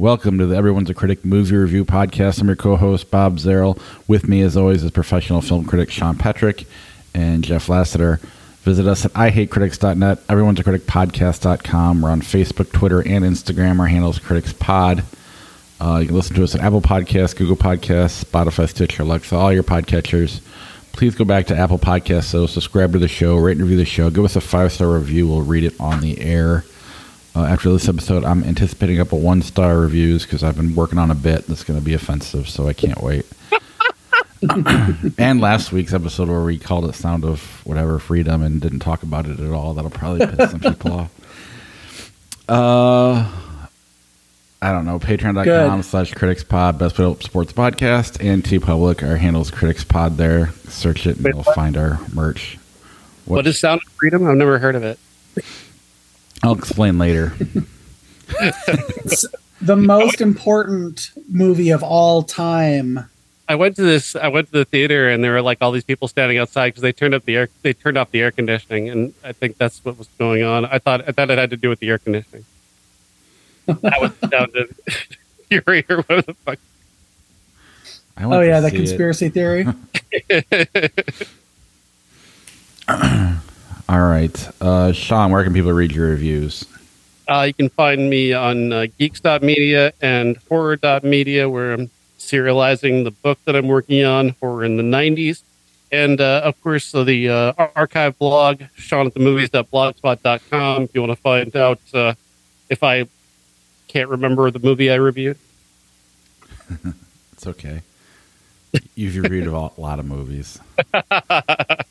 Welcome to the Everyone's a Critic Movie Review Podcast. I'm your co-host Bob Zarrell. With me, as always, is professional film critic Sean Patrick and Jeff Lasseter. Visit us at ihatecritics.net, everyone's a critic podcast.com. We're on Facebook, Twitter, and Instagram. Our handle is Critics Pod. Uh, you can listen to us on Apple Podcasts, Google Podcasts, Spotify, Stitcher, Alexa, all your podcatchers. Please go back to Apple Podcasts, so subscribe to the show, rate and review the show, give us a five star review. We'll read it on the air. Uh, after this episode, I'm anticipating up a one star reviews because I've been working on a bit that's going to be offensive, so I can't wait. and last week's episode where we called it "Sound of Whatever Freedom" and didn't talk about it at all. That'll probably piss some people off. Uh, I don't know. Patreon.com Good. slash critics pod, best Put sports podcast, and TeePublic. Our handle's critics pod there. Search it and Wait, you'll what? find our merch. What? What is Sound of Freedom? I've never heard of it. I'll explain later. the most important movie of all time. I went to this. I went to the theater, and there were like all these people standing outside because they turned up the air. They turned off the air conditioning, and I think that's what was going on. I thought I thought it had to do with the air conditioning. That was sounded Fury or what the fuck. I Oh yeah, the see it. conspiracy theory. All right. Uh, Sean, where can people read your reviews? Uh, you can find me on uh, geeks.media and horror.media, where I'm serializing the book that I'm working on, Horror in the 90s. And uh, of course, the uh, archive blog, Sean at the movies.blogspot.com, if you want to find out uh, if I can't remember the movie I reviewed. It's okay. You've reviewed a lot of movies.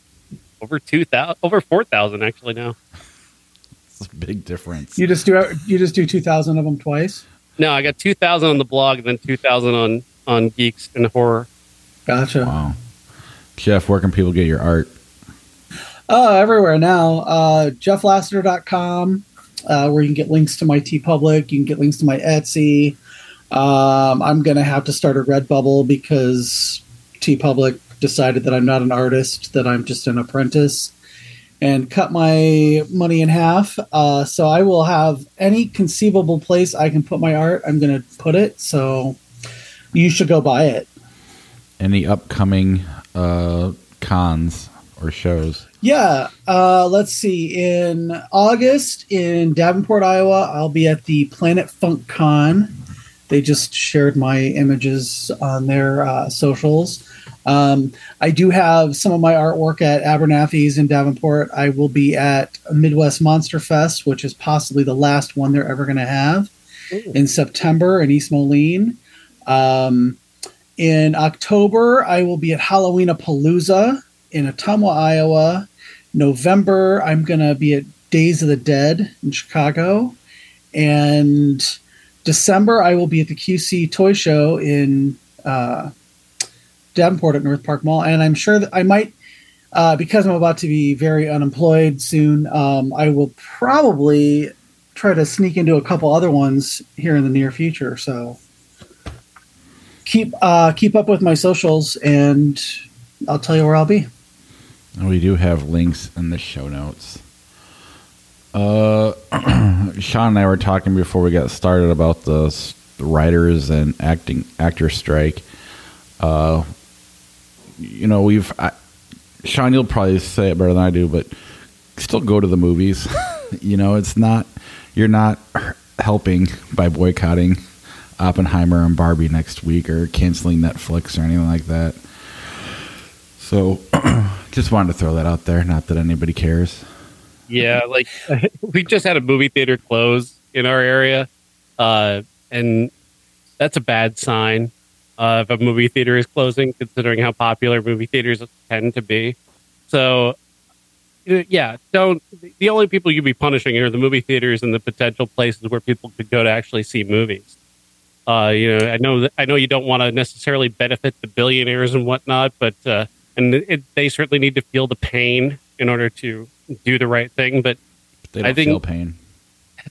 over 2,000, over 4,000 actually now. It's a big difference. You just do you just do two thousand of them twice. No, I got 2,000 on the blog and then 2,000 on, on Geeks and Horror. Gotcha. Wow. Jeff, where can people get your art? Oh, everywhere now. Uh, JeffLassiter.com, uh, where you can get links to my TeePublic. You can get links to my Etsy. Um, I'm gonna have to start a Redbubble because TeePublic decided that I'm not an artist, that I'm just an apprentice, and cut my money in half. Uh, so I will have any conceivable place I can put my art. I'm gonna put it. So you should go buy it. Any upcoming uh, cons or shows? Yeah, uh, let's see. In August in Davenport, Iowa, I'll be at the Planet Funk Con. They just shared my images on their uh, socials. Um, I do have some of my artwork at Abernathy's in Davenport. I will be at Midwest Monster Fest, which is possibly the last one they're ever going to have in September in East Moline. Um, in October, I will be at Halloween Palooza in Ottumwa, Iowa. November, I'm going to be at Days of the Dead in Chicago. And December, I will be at the QC Toy Show in uh, Davenport at North Park Mall. And I'm sure that I might, uh, because I'm about to be very unemployed soon, um, I will probably try to sneak into a couple other ones here in the near future. So keep uh, keep up with my socials, and I'll tell you where I'll be. We do have links in the show notes. Uh, Sean and I were talking before we got started about the writers and acting actor strike. Uh, you know, we've I, Sean, you'll probably say it better than I do, but still go to the movies. you know, it's not you're not helping by boycotting Oppenheimer and Barbie next week or canceling Netflix or anything like that. So, just wanted to throw that out there. Not that anybody cares. Yeah, like we just had a movie theater close in our area, uh, and that's a bad sign uh, if a movie theater is closing, considering how popular movie theaters tend to be. So, uh, yeah, don't. The only people you'd be punishing are the movie theaters and the potential places where people could go to actually see movies. Uh, you know, I know that, I know you don't want to necessarily benefit the billionaires and whatnot, but uh, and it, they certainly need to feel the pain in order to do the right thing. But They I don't think- feel pain.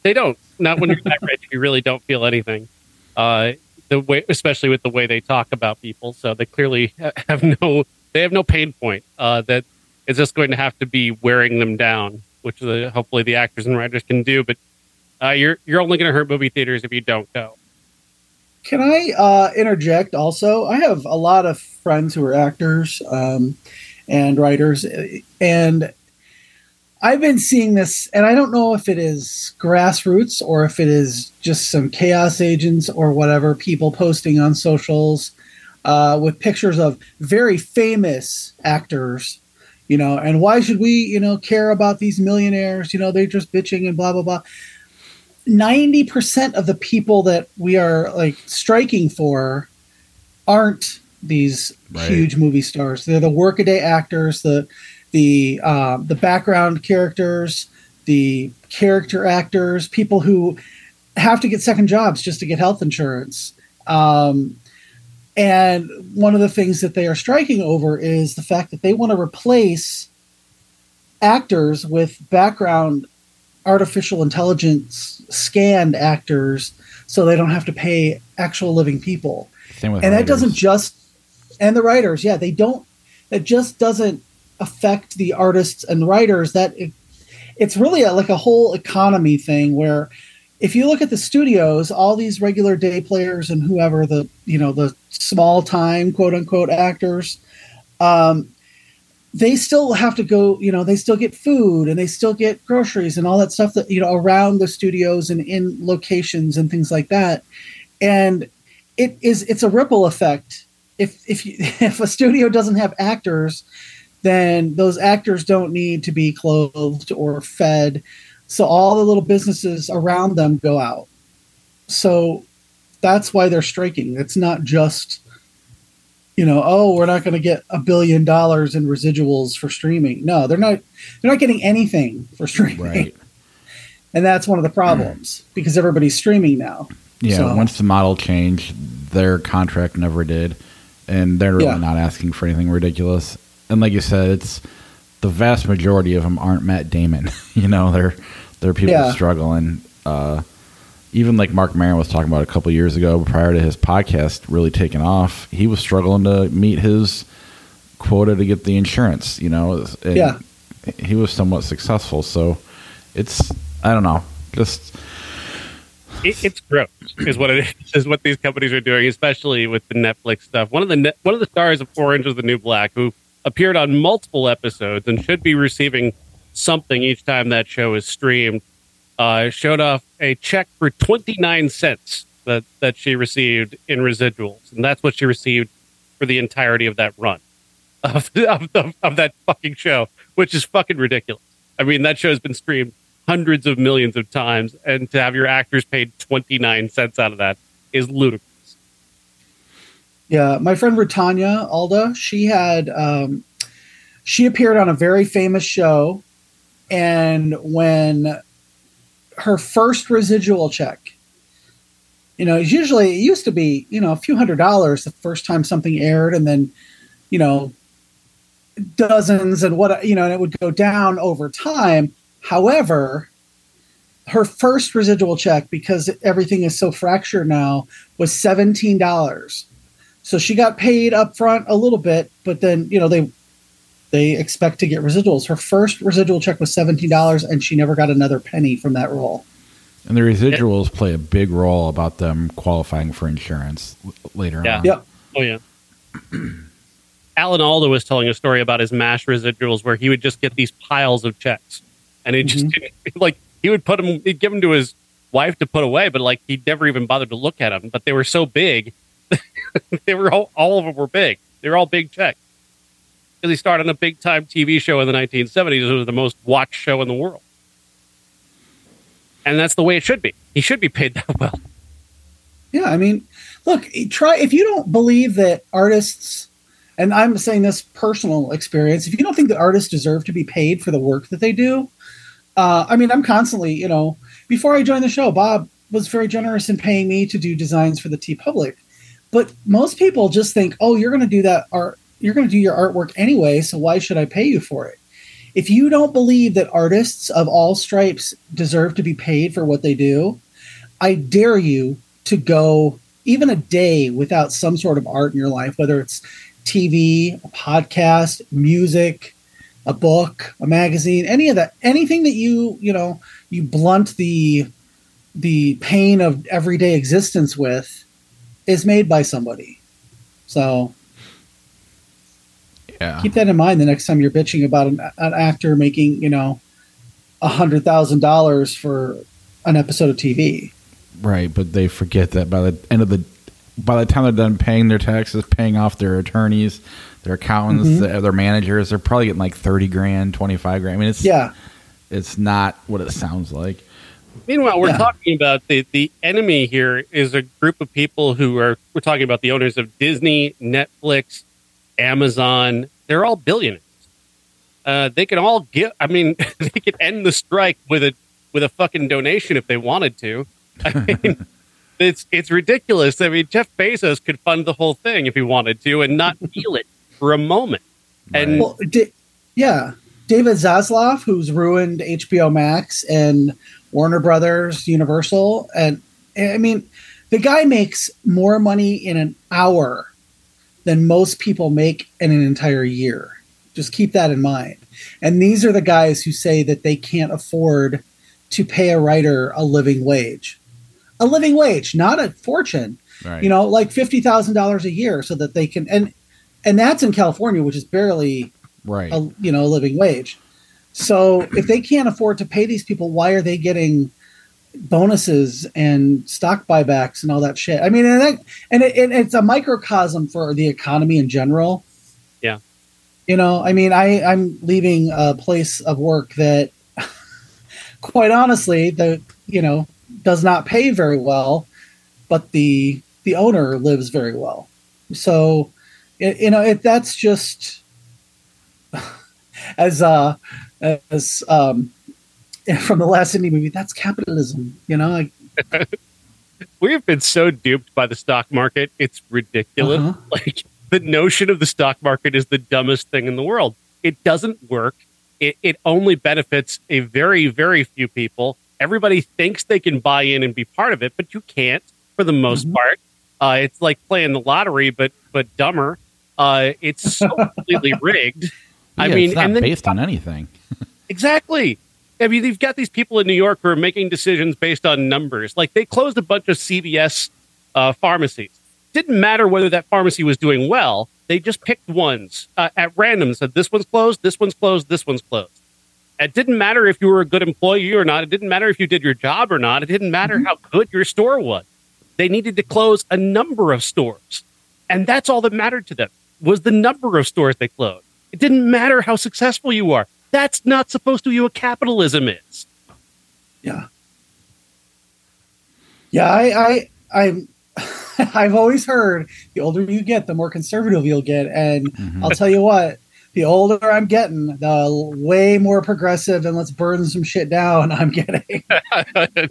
they don't. Not when you're that rich. You really don't feel anything. Uh, the way, especially with the way they talk about people. So they clearly have no. They have no pain point. Uh, that is just going to have to be wearing them down, which the, hopefully the actors and writers can do. But uh, you're you're only going to hurt movie theaters if you don't go. Can I uh, interject also? I have a lot of friends who are actors um, and writers, and I've been seeing this, and I don't know if it is grassroots or if it is just some chaos agents or whatever, people posting on socials uh, with pictures of very famous actors, you know, and why should we, you know, care about these millionaires? You know, they're just bitching and blah, blah, blah. 90% of the people that we are like striking for aren't these right. huge movie stars. They're the workaday actors, the the uh, the background characters, the character actors, people who have to get second jobs just to get health insurance. Um, and one of the things that they are striking over is the fact that they want to replace actors with background artificial intelligence scanned actors so they don't have to pay actual living people. and writers. that doesn't just and the writers, yeah, they don't that just doesn't affect the artists and writers that it, it's really a, like a whole economy thing where if you look at the studios all these regular day players and whoever the you know the small time quote unquote actors um, they still have to go you know they still get food and they still get groceries and all that stuff that you know around the studios and in locations and things like that. And it is it's a ripple effect. If if you, if a studio doesn't have actors then those actors don't need to be clothed or fed. So all the little businesses around them go out. So that's why they're striking. It's not just, you know, oh, we're not going to get a billion dollars in residuals for streaming. No, they're not. They're not getting anything for streaming. Right. And that's one of the problems mm. because everybody's streaming now. Yeah. So. Once the model changed, their contract never did, and they're really yeah. not asking for anything ridiculous and like you said, it's the vast majority of them aren't Matt Damon. you know, they're they're people yeah. struggling. Uh, even like Marc Maron was talking about a couple years ago, prior to his podcast really taking off, he was struggling to meet his quota to get the insurance. You know, yeah, he was somewhat successful. So it's I don't know, just it, it's gross, is what it is, is what these companies are doing, especially with the Netflix stuff. One of the one of the stars of Orange is the New Black, who appeared on multiple episodes and should be receiving something each time that show is streamed. Uh, showed off a check for 29 cents that, that she received in residuals. And that's what she received for the entirety of that run of, of, of, of that fucking show, which is fucking ridiculous. I mean, that show has been streamed hundreds of millions of times, and to have your actors paid 29 cents out of that is ludicrous. Yeah, my friend Rutanya Alda, she had um, she appeared on a very famous show, and when her first residual check, you know, usually it used to be you know a few hundred dollars the first time something aired, and then you know dozens and what you know, and it would go down over time. However, her first residual check because everything is so fractured now was seventeen dollars so she got paid up front a little bit, but then you know they they expect to get residuals. Her first residual check was seventeen dollars, and she never got another penny from that role. And the residuals play a big role about them qualifying for insurance later yeah. on. Yeah. Oh yeah. Alan Alda was telling a story about his mash residuals where he would just get these piles of checks, and he just mm-hmm. like he would put them, he'd give them to his wife to put away, but like he never even bothered to look at them. But they were so big they were all, all of them were big. They were all big checks. Because he started on a big time TV show in the 1970s. It was the most watched show in the world. And that's the way it should be. He should be paid that well. Yeah, I mean, look, try if you don't believe that artists, and I'm saying this personal experience, if you don't think that artists deserve to be paid for the work that they do, uh, I mean, I'm constantly, you know, before I joined the show, Bob was very generous in paying me to do designs for the TeePublic. But most people just think, oh, you're going to do that art, you're going to do your artwork anyway, so why should I pay you for it? If you don't believe that artists of all stripes deserve to be paid for what they do, I dare you to go even a day without some sort of art in your life, whether it's TV, a podcast, music, a book, a magazine, any of that, anything that you, you know, you blunt the the pain of everyday existence with is made by somebody. So Yeah. keep that in mind the next time you're bitching about an, an actor making, you know, a hundred thousand dollars for an episode of TV. Right, but they forget that by the end of the by the time they're done paying their taxes, paying off their attorneys, their accountants, Mhm. their, their managers, they're probably getting like thirty grand, twenty five grand. I mean, it's Yeah. it's not what it sounds like. Meanwhile, we're Yeah. talking about the, the enemy here is a group of people who are, we're talking about the owners of Disney, Netflix, Amazon. They're all billionaires. Uh, they can all get, I mean, they could end the strike with a, with a fucking donation if they wanted to. I mean, it's, it's ridiculous. I mean, Jeff Bezos could fund the whole thing if he wanted to and not feel it for a moment. And Well, di- yeah, David Zaslav, who's ruined HBO Max and Warner Brothers, Universal, and I mean, the guy makes more money in an hour than most people make in an entire year. Just keep that in mind. And these are the guys who say that they can't afford to pay a writer a living wage, a living wage, not a fortune Right. you know, like fifty thousand dollars a year, so that they can and and that's in California, which is barely right. a you know a living wage. So if they can't afford to pay these people, why are they getting bonuses and stock buybacks and all that shit? I mean, and that, and, it, and it's a microcosm for the economy in general. Yeah. You know, I mean, I I'm leaving a place of work that, quite honestly, the you know does not pay very well, but the the owner lives very well. So, it, you know, it, that's just as uh as um from the last indie movie. That's capitalism. You know, like, we've been so duped by the stock market. It's ridiculous. uh-huh. like the notion of the stock market is the dumbest thing in the world. It doesn't work. It, it only benefits a very, very few people. Everybody thinks they can buy in and be part of it, but you can't for the most Mhm. part. Uh, it's like playing the lottery, but but dumber. Uh, it's so completely rigged. I mean, it's not and then based on anything. Exactly. I mean, you've got these people in New York who are making decisions based on numbers. Like they closed a bunch of CVS uh, pharmacies. Didn't matter whether that pharmacy was doing well. They just picked ones uh, at random. Said this one's closed, this one's closed, this one's closed. It didn't matter if you were a good employee or not. It didn't matter if you did your job or not. It didn't matter how good your store was. They needed to close a number of stores, and that's all that mattered to them was the number of stores they closed. It didn't matter how successful you are. That's not supposed to be what capitalism is. Yeah. Yeah, I, I, I'm, I've always heard the older you get, the more conservative you'll get, and Mhm. I'll tell you what, the older I'm getting, the way more progressive and let's burn some shit down I'm getting.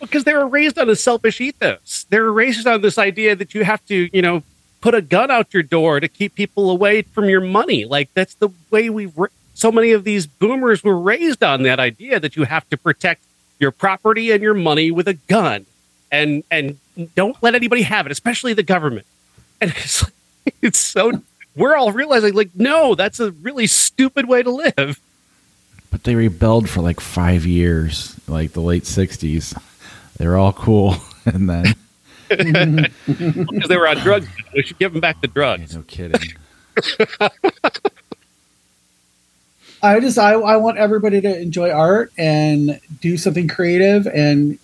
because they were raised on a selfish ethos. They were raised on this idea that you have to, you know, put a gun out your door to keep people away from your money. Like that's the way we. Ra- so many of these boomers were raised on that idea that you have to protect your property and your money with a gun, and and don't let anybody have it, especially the government. And it's it's so we're all realizing like no, that's a really stupid way to live. But they rebelled for like five years, like the late '60s. They were all cool, and then because they were on drugs. We should give them back the Yeah, drugs. no kidding. I just, I, I want everybody to enjoy art and do something creative and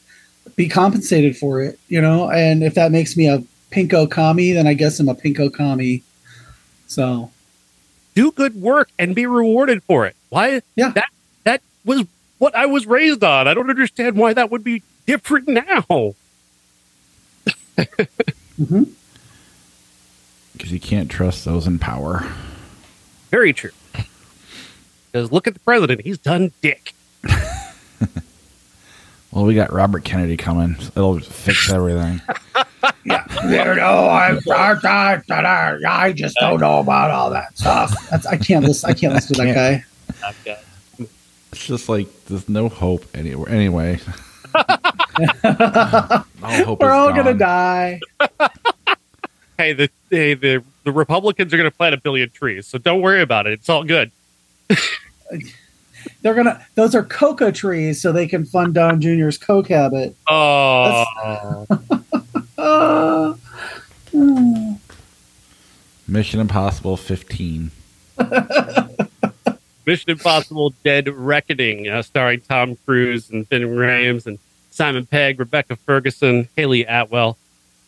be compensated for it, you know. And if that makes me a pinko commie, then I guess I'm a pinko commie. So do good work and be rewarded for it. Why? Yeah. That that was what I was raised on. I don't understand why that would be different now. Mhm. Because you can't trust those in power. Very true. Because look at the president; he's done dick. Well, we got Robert Kennedy coming. It'll fix everything. yeah, you know, I, I, I, I just don't know about all that stuff. That's, I can't listen. I can't listen to that guy. That guy. It's just like there's no hope anywhere. Anyway, all hope we're all gonna die. hey, the hey, the the Republicans are gonna plant a billion trees, so don't worry about it. It's all good. They're gonna; those are coca trees, so they can fund Don Jr.'s coke habit. Oh. oh. Mission Impossible 15. Mission Impossible Dead Reckoning, uh, starring Tom Cruise and Ving Rhames and Simon Pegg, Rebecca Ferguson, Hayley Atwell.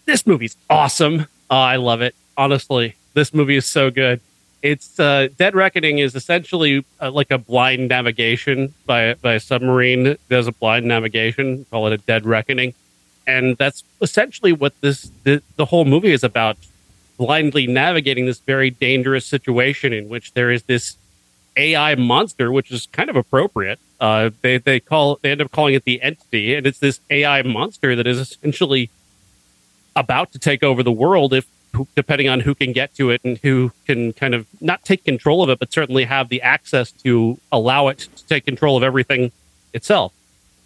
This movie's awesome. Oh, I love it. Honestly, this movie is so good. It's uh, Dead Reckoning is essentially uh, like a blind navigation by by a submarine. Does a blind navigation, call it a Dead Reckoning, and that's essentially what this the, the whole movie is about. Blindly navigating this very dangerous situation in which there is this AI monster, which is kind of appropriate. Uh, they they call they end up calling it the entity, and it's this AI monster that is essentially about to take over the world if depending on who can get to it and who can kind of not take control of it, but certainly have the access to allow it to take control of everything itself.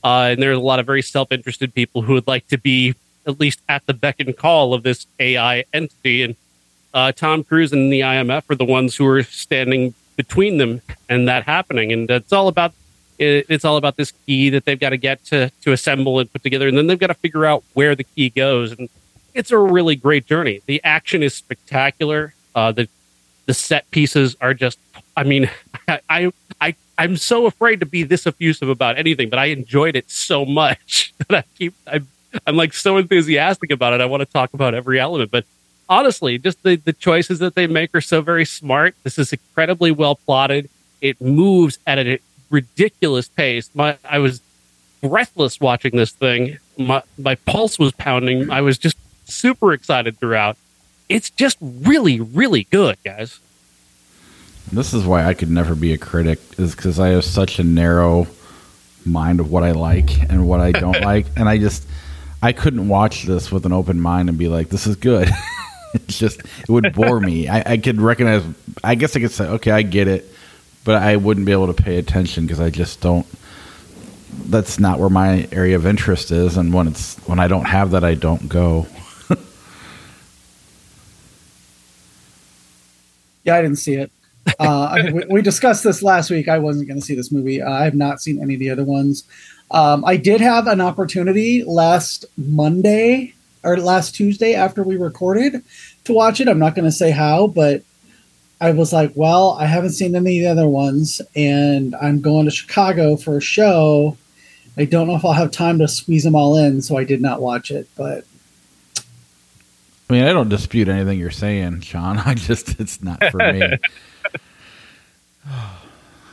Uh, and there's a lot of very self-interested people who would like to be at least at the beck and call of this AI entity. And uh, Tom Cruise and the IMF are the ones who are standing between them and that happening. And it's all about it's all about this key that they've got to get to to assemble and put together, and then they've got to figure out where the key goes. And it's a really great journey. The action is spectacular. Uh, the the set pieces are just. I mean, I I I'm so afraid to be this effusive about anything, but I enjoyed it so much that I keep I'm I'm like so enthusiastic about it. I want to talk about every element, but honestly, just the, the choices that they make are so very smart. This is incredibly well plotted. It moves at a ridiculous pace. My I was breathless watching this thing. My my pulse was pounding. I was just super excited throughout. It's just really, really good, guys. This is why I could never be a critic, is because I have such a narrow mind of what I like and what I don't like, and I just I couldn't watch this with an open mind and be like, "This is good." it's just it would bore me. I, I could recognize. I guess I could say, "Okay, I get it," but I wouldn't be able to pay attention because I just don't. That's not where my area of interest is, and when it's when I don't have that, I don't go. yeah, I didn't see it. Uh, I we, we, discussed this last week. I wasn't going to see this movie. Uh, I have not seen any of the other ones. Um, I did have an opportunity last Monday or last Tuesday after we recorded to watch it. I'm not going to say how, but I was like, well, I haven't seen any of the other ones, and I'm going to Chicago for a show. I don't know if I'll have time to squeeze them all in, so I did not watch it. But I mean, I don't dispute anything you're saying, Sean. I just it's not for me.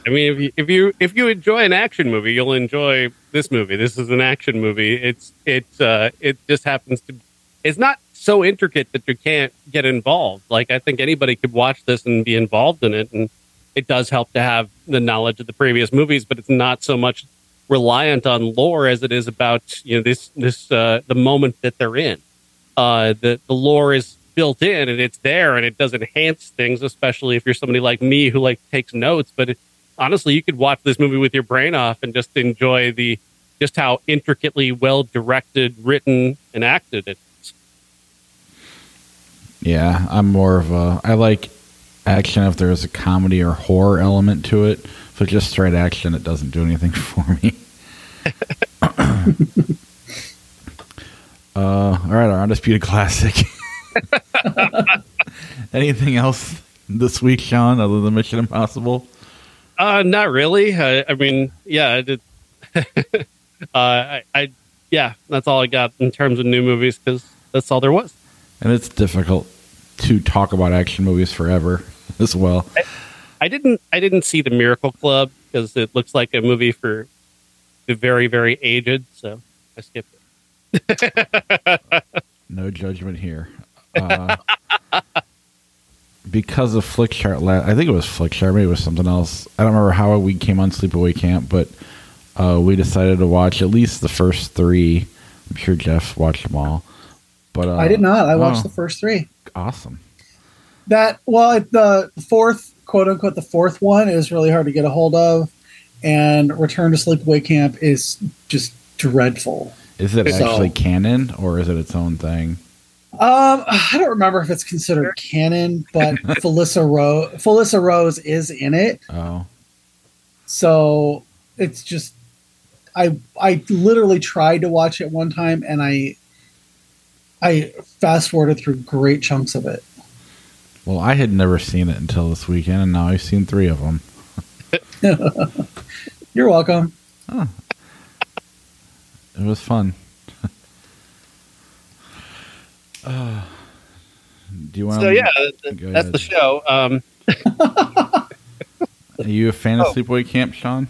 I mean, if you if you if you enjoy an action movie, you'll enjoy this movie. This is an action movie. It's it uh, it just happens to. It's not so intricate that you can't get involved. Like I think anybody could watch this and be involved in it, and it does help to have the knowledge of the previous movies. But it's not so much reliant on lore as it is about you know this this uh, the moment that they're in. Uh, the the lore is built in and it's there and it does enhance things, especially if you're somebody like me who like takes notes. But it, honestly, you could watch this movie with your brain off and just enjoy the just how intricately well directed, written, and acted it. Yeah, I'm more of a. I like action if there's a comedy or horror element to it. If it's just straight action, it doesn't do anything for me. uh, all right, our undisputed classic. Anything else this week, Sean, other than Mission Impossible? Uh, not really. I, I mean, yeah, I uh, I, I, yeah, that's all I got in terms of new movies because that's all there was. And it's difficult to talk about action movies forever as well. I, I didn't, I didn't see the Miracle Club because it looks like a movie for the very, very aged, so I skipped it. no judgment here. Uh, because of Flickchart, I think it was Flickchart, maybe it was something else. I don't remember how we came on Sleepaway Camp, but uh, we decided to watch at least the first three. I'm sure Jeff watched them all, but uh, I did not. I watched oh, the first three. Awesome. That well, the fourth quote unquote the fourth one is really hard to get a hold of, and Return to Sleepaway Camp is just dreadful. Is it so, actually canon or is it its own thing? Um, I don't remember if it's considered canon, but Felissa Rose, Felissa Rose is in it. Oh, so it's just I I literally tried to watch it one time and I I fast forwarded through great chunks of it. Well, I had never seen it until this weekend, and now I've seen three of them. You're welcome. It was fun. uh, do you want? So yeah, th- that's ahead. the show. Um, Are you a fan of Oh. Sleepaway Camp, Sean?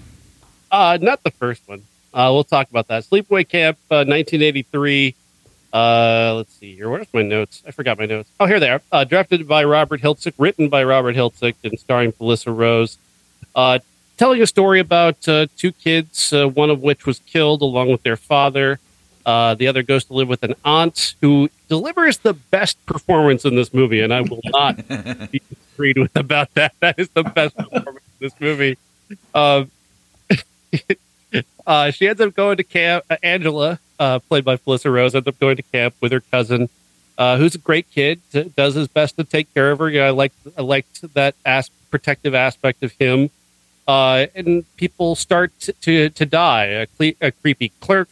uh, not the first one. Uh, we'll talk about that. Sleepaway Camp, uh, 1983. Uh, let's see here. Where's my notes? I forgot my notes. Oh, here they are. Uh, directed by Robert Hiltzik, written by Robert Hiltzik, and starring Felissa Rose. Uh, telling a story about uh, two kids, uh, one of which was killed along with their father. Uh, the other goes to live with an aunt who delivers the best performance in this movie, and I will not be disagreed with about that. That is the best performance in this movie. Um, uh, she ends up going to camp. Uh, Angela, uh, played by Felissa Rose, ends up going to camp with her cousin, uh, who's a great kid. t- Does his best to take care of her. Yeah, I like I liked that as- protective aspect of him. Uh, and people start to to, to die. A, cle- a creepy clerk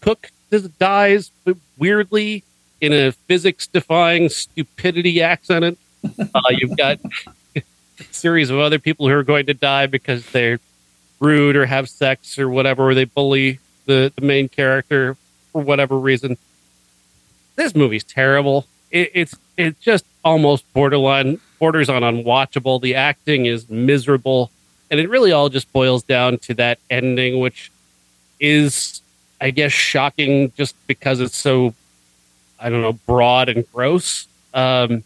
cook dies weirdly in a physics-defying stupidity accident. Uh, you've got a series of other people who are going to die because they're rude or have sex or whatever, or they bully the, the main character for whatever reason. This movie's terrible. It, it's it's just almost borderline borders on unwatchable. The acting is miserable, and it really all just boils down to that ending, which is, I guess, shocking just because it's so, I don't know, broad and gross. Um,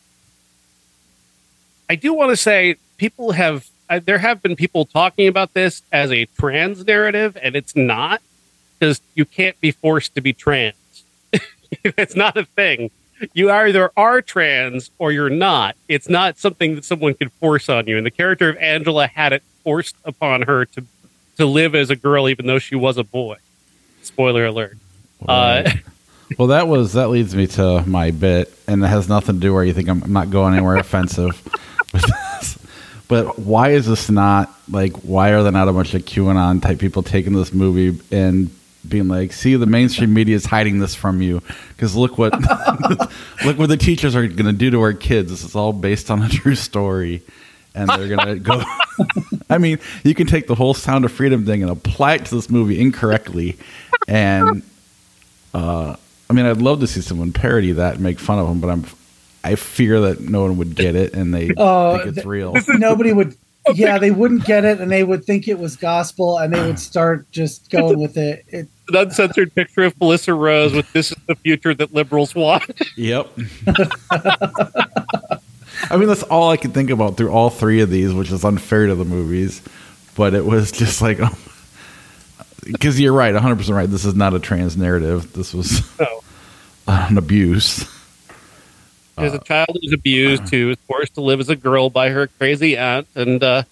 I do want to say people have uh, there have been people talking about this as a trans narrative, and it's not because you can't be forced to be trans. it's not a thing. You either are trans or you're not. It's not something that someone could force on you. And the character of Angela had it forced upon her to to live as a girl, even though she was a boy. Spoiler alert. Uh, well, that was that leads me to my bit, and it has nothing to do where you think I'm, I'm not going anywhere offensive. But why is this not like? Why are there not a bunch of QAnon type people taking this movie and being like, "See, the mainstream media is hiding this from you because look what look what the teachers are going to do to our kids. This is all based on a true story." And they're gonna go. I mean, you can take the whole Sound of Freedom thing and apply it to this movie incorrectly, and uh, I mean, I'd love to see someone parody that and make fun of them, but I'm, I fear that no one would get it and they Oh, think it's real. Nobody would. Yeah, they wouldn't get it, and they would think it was gospel, and they would start just going with it. it an uncensored picture of Felissa Rose with "This is the future that liberals want." Yep. I mean, that's all I could think about through all three of these, which is unfair to the movies. But it was just like, oh, because you're right, 100 percent right. This is not a trans narrative. This was No. an abuse. There's a child who's abused who is forced to live as a girl by her crazy aunt, and uh,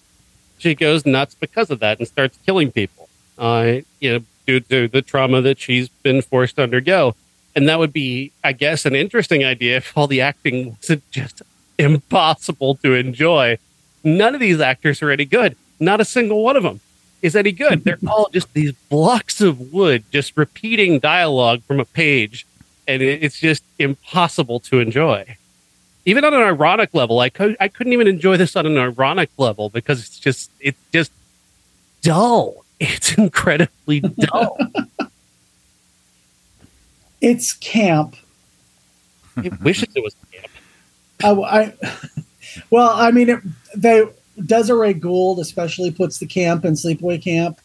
she goes nuts because of that and starts killing people. Uh, you know, due to the trauma that she's been forced to undergo. And that would be, I guess, an interesting idea if all the acting wasn't just impossible to enjoy. None of these actors are any good. Not a single one of them is any good. They're all just these blocks of wood, just repeating dialogue from a page, and it, it's just impossible to enjoy. Even on an ironic level, I could I couldn't even enjoy this on an ironic level because it's just it's just dull. It's incredibly dull. it's camp. It wishes it was camp. I, I well, I mean, it, they Desiree Gould especially puts the camp in Sleepaway Camp.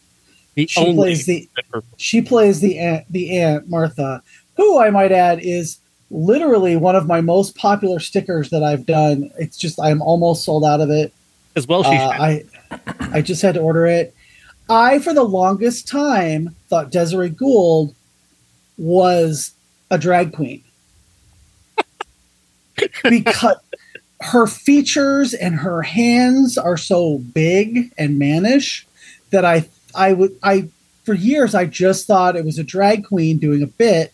The She plays the she plays the aunt, the aunt Martha, who I might add is literally one of my most popular stickers that I've done. It's just I'm almost sold out of it. as well. She Uh, I I just had to order it. I for the longest time thought Desiree Gould was a drag queen because her features and her hands are so big and mannish that I I would I for years I just thought it was a drag queen doing a bit.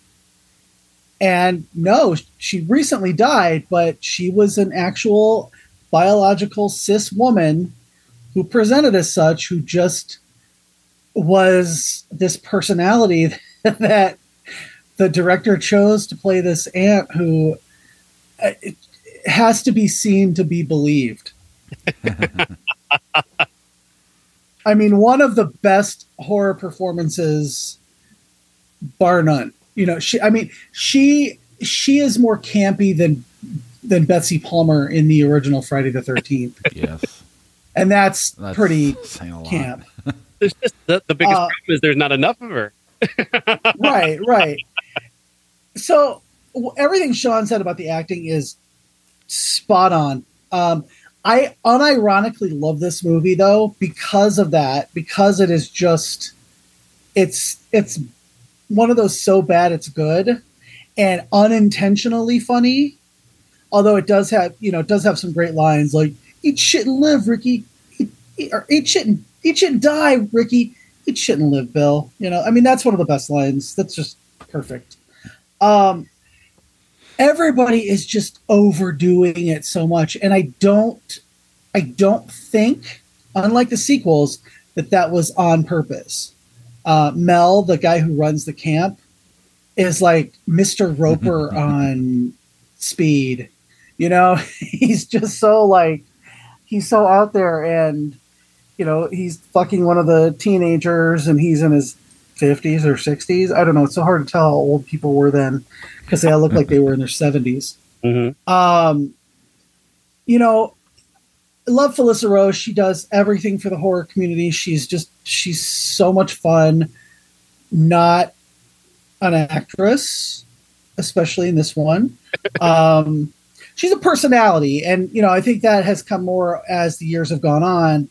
And no, she recently died, but she was an actual biological cis woman who presented as such, who just was this personality that the director chose to play this aunt who uh, has to be seen to be believed. I mean, one of the best horror performances, bar none. You know, she. I mean, she she is more campy than than Betsy Palmer in the original Friday the Thirteenth, Yes. and that's, That's pretty saying camp. There's just the, the biggest Uh, problem is there's not enough of her. right, right. So everything Sean said about the acting is spot on. Um, I unironically love this movie though because of that, because it is just it's it's one of those so bad it's good and unintentionally funny. Although it does have you know it does have some great lines like "Eat shit and live, Ricky," eat, eat, or "Eat shit and eat shit and die, Ricky." Eat shit and live, Bill. You know, I mean that's one of the best lines. That's just perfect. Um, everybody is just overdoing it so much and i don't i don't think unlike the sequels that that was on purpose uh, mel the guy who runs the camp is like mr roper on speed. You know he's just so like he's so out there and you know he's fucking one of the teenagers and he's in his 50s or 60s i don't know. It's so hard to tell how old people were then because they all look like they were in their 70s hmm um, you know, love Felissa Rose. She does everything for the horror community. She's just she's so much fun. Not an actress, especially in this one. Um, she's a personality, and you know I think that has come more as the years have gone on.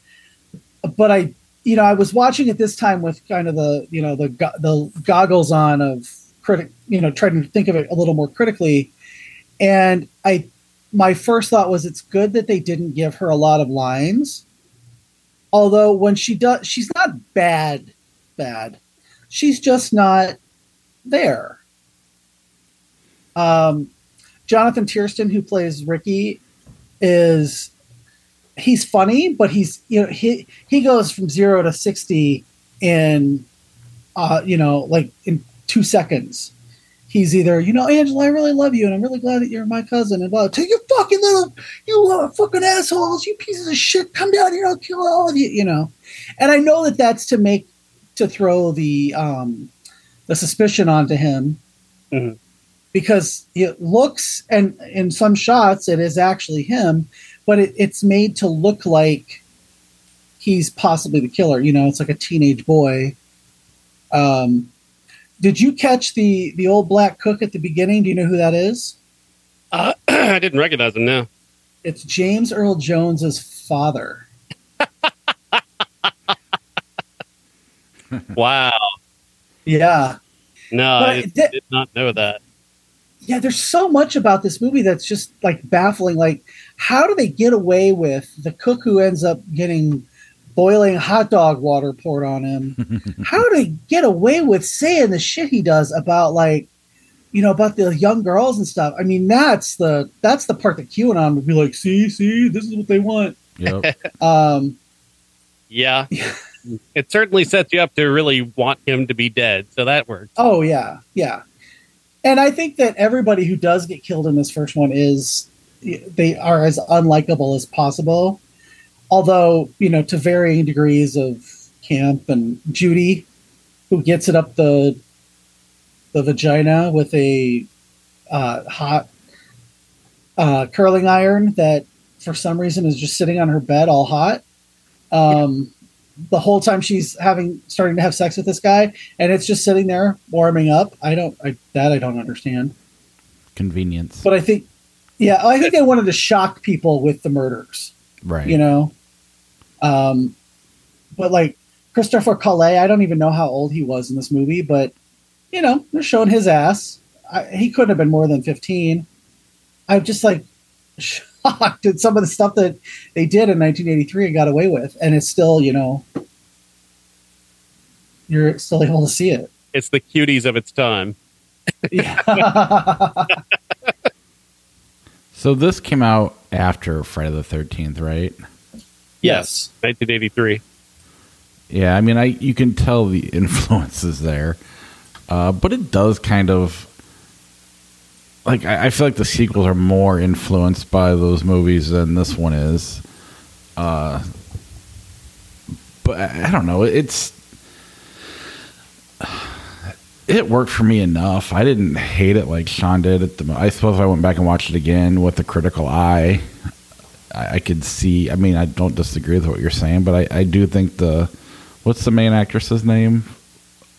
But I, you know, I was watching it this time with kind of the you know the the goggles on of critic, you know, trying to think of it a little more critically, and I my first thought was it's good that they didn't give her a lot of lines. Although when she does, she's not bad, bad. She's just not there. Um, Jonathan Tiersten, who plays Ricky, is he's funny, but he's you know he he goes from zero to sixty in uh you know like in two seconds he's either, you know, Angela, I really love you, and I'm really glad that you're my cousin, and blah, take your fucking little, you little fucking assholes, you pieces of shit, come down here, I'll kill all of you, you know. And I know that that's to make to throw the um the suspicion onto him Mhm. because it looks and in some shots it is actually him, but it, it's made to look like he's possibly the killer. You know, it's like a teenage boy. Um, did you catch the the old black cook at the beginning? Do you know who that is? Uh, I didn't recognize him No, It's James Earl Jones's father. Wow. Yeah, No, But I did, did- did not know that. yeah. There's so much about this movie that's just like baffling. Like, how do they get away with the cook who ends up getting boiling hot dog water poured on him? how do they get away with saying the shit he does about like you know about the young girls and stuff i mean that's the that's the part that qanon would be like see see this is what they want Yep. um Yeah. it certainly sets you up to really want him to be dead. So that works. oh yeah yeah and i think that everybody who does get killed in this first one is they are as unlikable as possible although you know to varying degrees of camp and judy who gets it up the the vagina with a uh, hot uh, curling iron that for some reason is just sitting on her bed all hot. Um, the whole time she's having starting to have sex with this guy and it's just sitting there warming up. I don't I, that i don't understand. Convenience. but i think yeah i think they wanted to shock people with the murders right. you know um but like christopher Collet, i don't even know how old he was in this movie but you know they're showing his ass I, he couldn't have been more than 15 i'm just like shocked at some of the stuff that they did in 1983 and got away with and it's still you know you're still able to see it It's the cuties of its time. yeah So this came out after Friday the Thirteenth, right? yes 1983. Yeah, I mean, I you can tell the influences there, uh, but it does kind of like I, I feel like the sequels are more influenced by those movies than this one is. Uh, but I, I don't know. It's it worked for me enough. I didn't hate it like Sean did. At the, I suppose if I went back and watched it again with a critical eye, I, I could see. I mean, I don't disagree with what you're saying, but I, I do think the what's the main actress's name?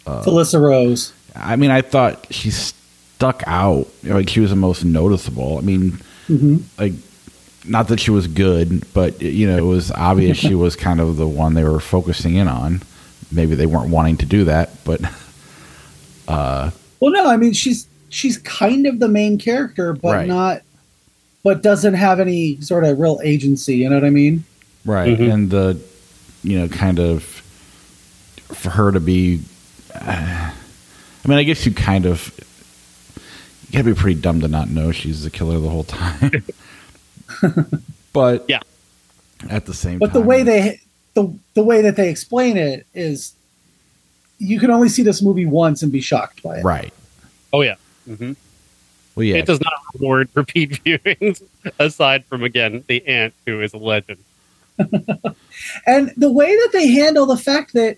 Uh, Felissa Rose. I mean, I thought she stuck out. Like she was the most noticeable. I mean, mm-hmm. like not that she was good, but you know, it was obvious she was kind of the one they were focusing in on. Maybe they weren't wanting to do that, but Well, no, I mean she's she's kind of the main character, but Right. not, but doesn't have any sort of real agency. You know what I mean? right, Mhm. and the you know, kind of for her to be. Uh, I mean, I guess you kind of you gotta be pretty dumb to not know she's the killer the whole time. but Yeah. at the same But time, the way they the the way that they explain it is, you can only see this movie once and be shocked by it. right. Oh yeah. hmm Well, yeah, It does not reward repeat viewings, aside from again the aunt who is a legend. And the way that they handle the fact that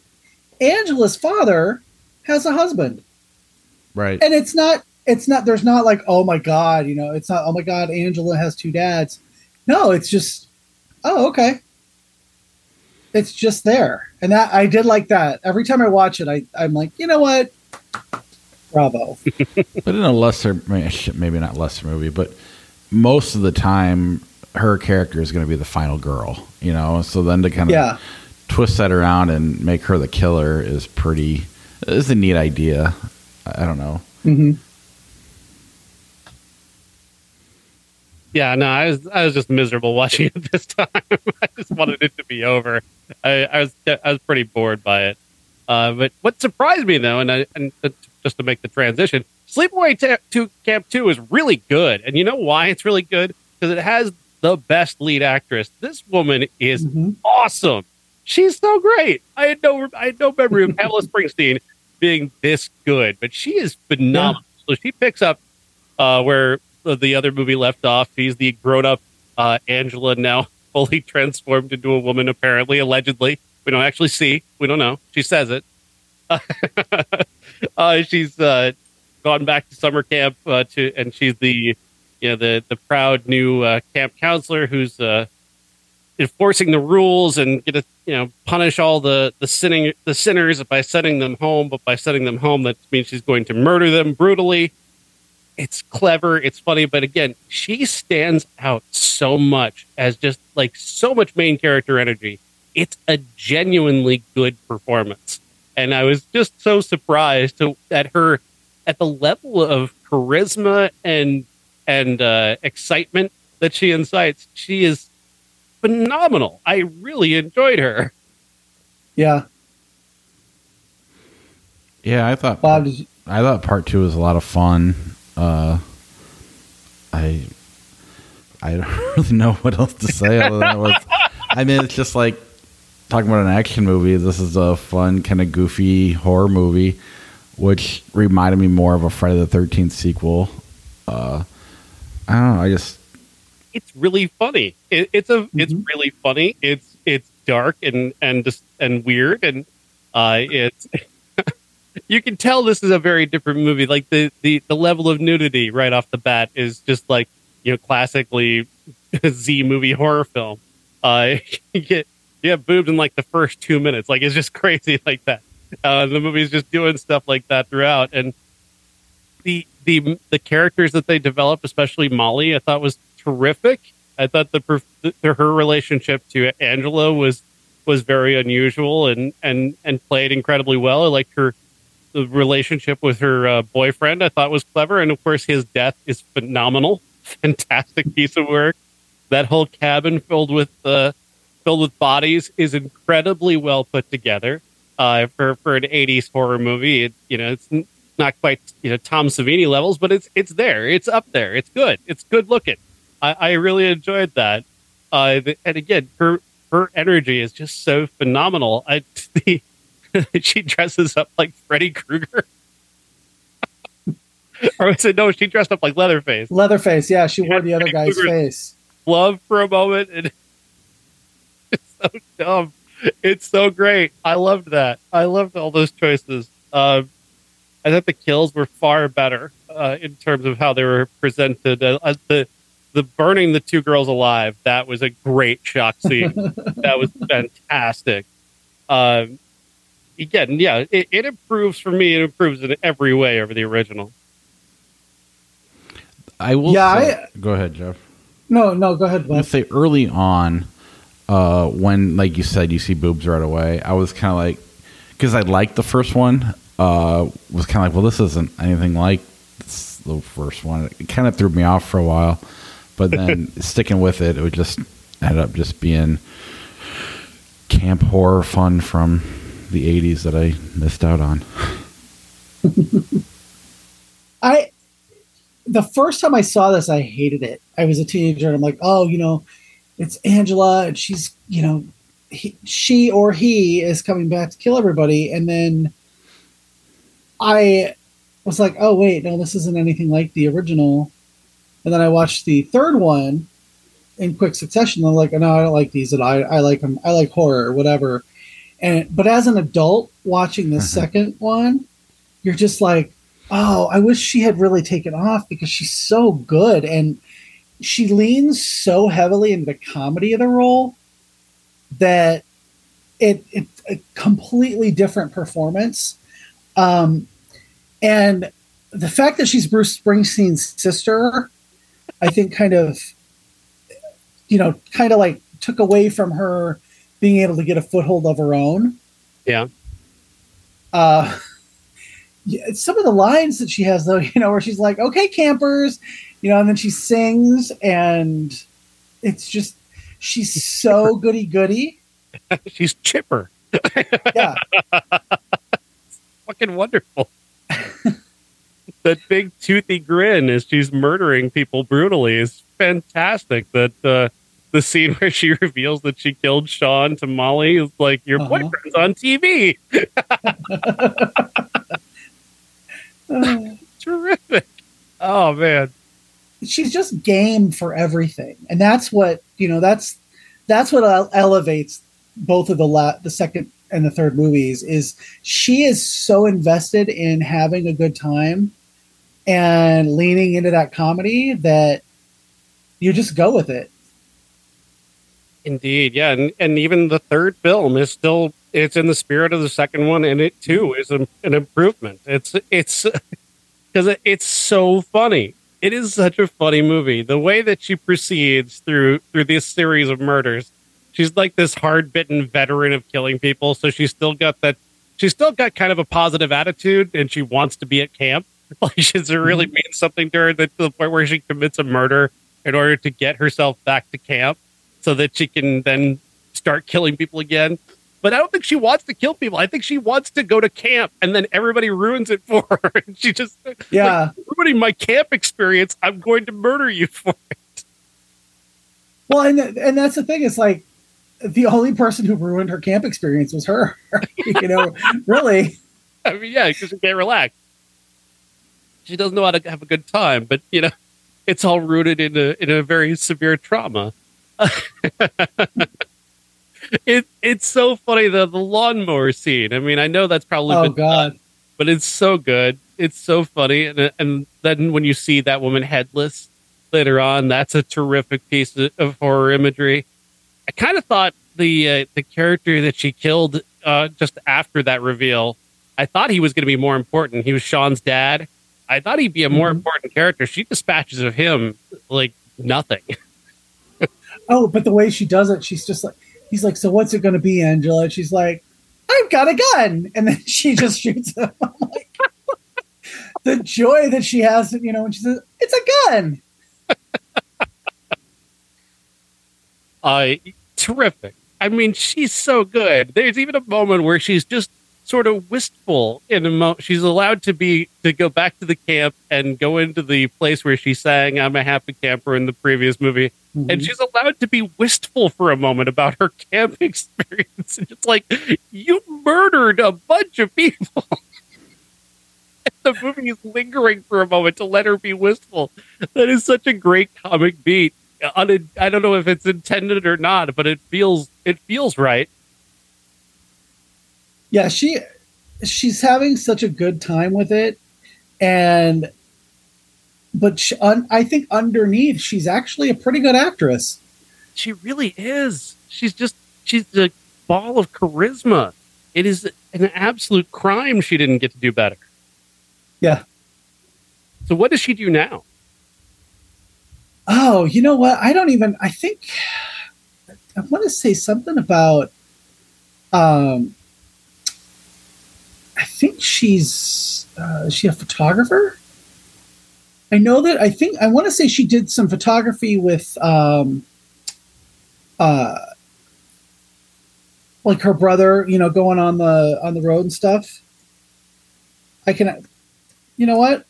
Angela's father has a husband. right. and it's not it's not there's not like oh my god you know it's not oh my god angela has two dads no it's just oh okay it's just there and that i did like that every time i watch it i i'm like you know what bravo But in a lesser, maybe not lesser movie, but most of the time, her character is going to be the final girl. You know, so then to kind of yeah twist that around and make her the killer is pretty. Is a neat idea. I don't know. hmm Yeah, no, I was I was just miserable watching it this time. I just wanted it to be over. I, I was I was pretty bored by it. Uh, but what surprised me though, and I, and just to make the transition, Sleepaway Ta- to Camp Two is really good, and you know why it's really good because it has the best lead actress. This woman is Mhm. awesome. She's so great. I had no I had no memory of Pamela Springsteen being this good, but she is phenomenal. So she picks up uh, where the other movie left off. She's the grown up uh, Angela now fully transformed into a woman, apparently, allegedly. We don't actually see. We don't know. She says it. uh, she's uh, gone back to summer camp uh, to, and she's the, you know, the the proud new uh, camp counselor who's uh, enforcing the rules and gonna, you know, punish all the the sinning the sinners by sending them home. But by sending them home, that means she's going to murder them brutally it's clever, it's funny, but again, she stands out so much as just like so much main character energy. It's a genuinely good performance. And I was just so surprised to at her at the level of charisma and and uh, excitement that she incites. She is phenomenal. I really enjoyed her. yeah Yeah, I thought bob did you, I thought part two was a lot of fun. Uh, I I don't really know what else to say other than it was. I mean, it's just like talking about an action movie. This is a fun, kind of goofy horror movie, which reminded me more of a Friday the Thirteenth sequel. Uh, I don't know. I just it's really funny. It, it's a it's Mhm. really funny. It's it's dark and and just and weird and uh it's you can tell this is a very different movie. Like the the the level of nudity right off the bat is just like you know classically Z movie horror film. Uh, you get you have boobs in like the first two minutes. Like it's just crazy like that. Uh, the movie's just doing stuff like that throughout and the the the characters that they developed, especially Molly, I thought was terrific. I thought the, the her relationship to Angela was was very unusual and and and played incredibly well. I liked her the relationship with her uh, boyfriend. I thought was clever, and of course his death is phenomenal. Fantastic piece of work. That whole cabin filled with uh, filled with bodies is incredibly well put together. Uh, for for an '80s horror movie, it, you know it's not quite you know Tom Savini levels, but it's it's there. It's up there. It's good. It's good looking. I, I really enjoyed that. Uh, and again, her her energy is just so phenomenal. I the, she dresses up like Freddy Krueger. or was it no? She dressed up like Leatherface. Leatherface, yeah, she wore the other guy's Cougar. face. Love for a moment, and it's so dumb. It's so great. I loved that. I loved all those choices. Um, I thought the kills were far better uh, in terms of how they were presented. Uh, uh, the the burning the two girls alive that was a great shock scene. that was fantastic. Um, again, yeah, it, it improves for me. It improves in every way over the original. I will. Yeah, say, go ahead, Jeff. No, no, go ahead, I'm say early on, uh, when like you said, you see boobs right away. I was kind of like, because I liked the first one. Uh, was kind of like, well, this isn't anything like this- the first one. It kind of threw me off for a while, but then sticking with it, it would just end up just being camp horror fun from the '80s that I missed out on. I the first time I saw this, I hated it. I was a teenager, and I'm like, oh, you know, it's Angela, and she's, you know, he, she or he is coming back to kill everybody, and then I was like, oh wait, no, this isn't anything like the original. And then I watched the third one in quick succession. I'm like, no, I don't like these, and I, I like them. I like horror or whatever. And but as an adult watching the Mhm. second one, you're just like, oh, I wish she had really taken off because she's so good and she leans so heavily into the comedy of the role that it it's a completely different performance. Um, and the fact that she's Bruce Springsteen's sister, I think, kind of, you know, kind of like took away from her being able to get a foothold of her own. Yeah. Uh, yeah, some of the lines that she has, though, you know, where she's like, "Okay, campers," you know, and then she sings, and it's just she's so goody goody. She's chipper. Yeah, fucking wonderful. that big toothy grin as she's murdering people brutally is fantastic. That uh, the scene where she reveals that she killed Sean to Molly is like your Uh-huh. boyfriend's on TV. Uh, Terrific. Oh man. she's just game for everything, and that's what you know. That's that's what elevates both of the la- the second and the third movies. Is she is so invested in having a good time and leaning into that comedy that you just go with it. Indeed, yeah, and, and even the third film is still it's in the spirit of the second one, and it too mm-hmm. is an, an improvement. It's it's because it, it's so funny. It is such a funny movie. The way that she proceeds through through this series of murders, she's like this hard bitten veteran of killing people. So she's still got that. She's still got kind of a positive attitude, and she wants to be at camp. Like she's really mm-hmm. means something to her that to the point where she commits a murder in order to get herself back to camp so that she can then start killing people again. But I don't think she wants to kill people. I think she wants to go to camp and then everybody ruins it for her. And she just Yeah. ruining my camp experience. I'm going to murder you for it. Well, and and that's the thing. It's like the only person who ruined her camp experience was her. you know, really. I mean, yeah, because she can't relax. She doesn't know how to have a good time, but you know, it's all rooted in a in a very severe trauma. it it's so funny the the lawnmower scene. I mean, I know that's probably Oh been God. but it's so good. It's so funny, and and then when you see that woman headless later on, that's a terrific piece of, horror imagery. I kind of thought the uh, the character that she killed uh, just after that reveal, I thought he was going to be more important. He was Sean's dad. I thought he'd be a more Mhm. important character. She dispatches of him like nothing. Oh, but the way she does it, she's just like, he's like, so what's it going to be, Angela? And she's like, I've got a gun, and then she just shoots him. Like, the joy that she has, you know, when she says, "It's a gun." uh, terrific. I mean, she's so good. There's even a moment where she's just sort of wistful in a moment. she's allowed to be to go back to the camp and go into the place where she sang I'm a happy camper in the previous movie Mm-hmm. and she's allowed to be wistful for a moment about her camp experience and it's like you murdered a bunch of people the movie is lingering for a moment to let her be wistful. That is such a great comic beat. I don't know if it's intended or not, but it feels it feels right. Yeah, she she's having such a good time with it, and but she, un, I think underneath she's actually a pretty good actress. She really is. She's just she's a ball of charisma. It is an absolute crime she didn't get to do better. Yeah. So what does she do now? Oh, you know what? I don't even. I think I want to say something about. Um, I think she's uh, is she a photographer? I know that I think I want to say she did some photography with um, uh, like her brother, you know, going on the on the road and stuff. I can, you know what?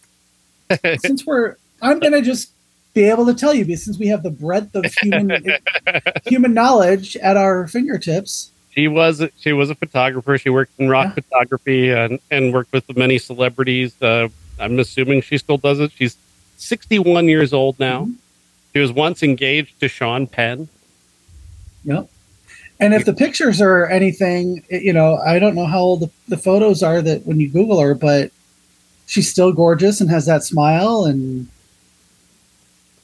Since we're, I'm gonna just be able to tell you because since we have the breadth of human human knowledge at our fingertips. She was she was a photographer. She worked in rock yeah. photography and, and worked with many celebrities. Uh, I'm assuming she still does it. She's 61 years old now. Mm-hmm. She was once engaged to Sean Penn. Yep. And if the pictures are anything, you know, I don't know how old the, the photos are that when you Google her, but she's still gorgeous and has that smile and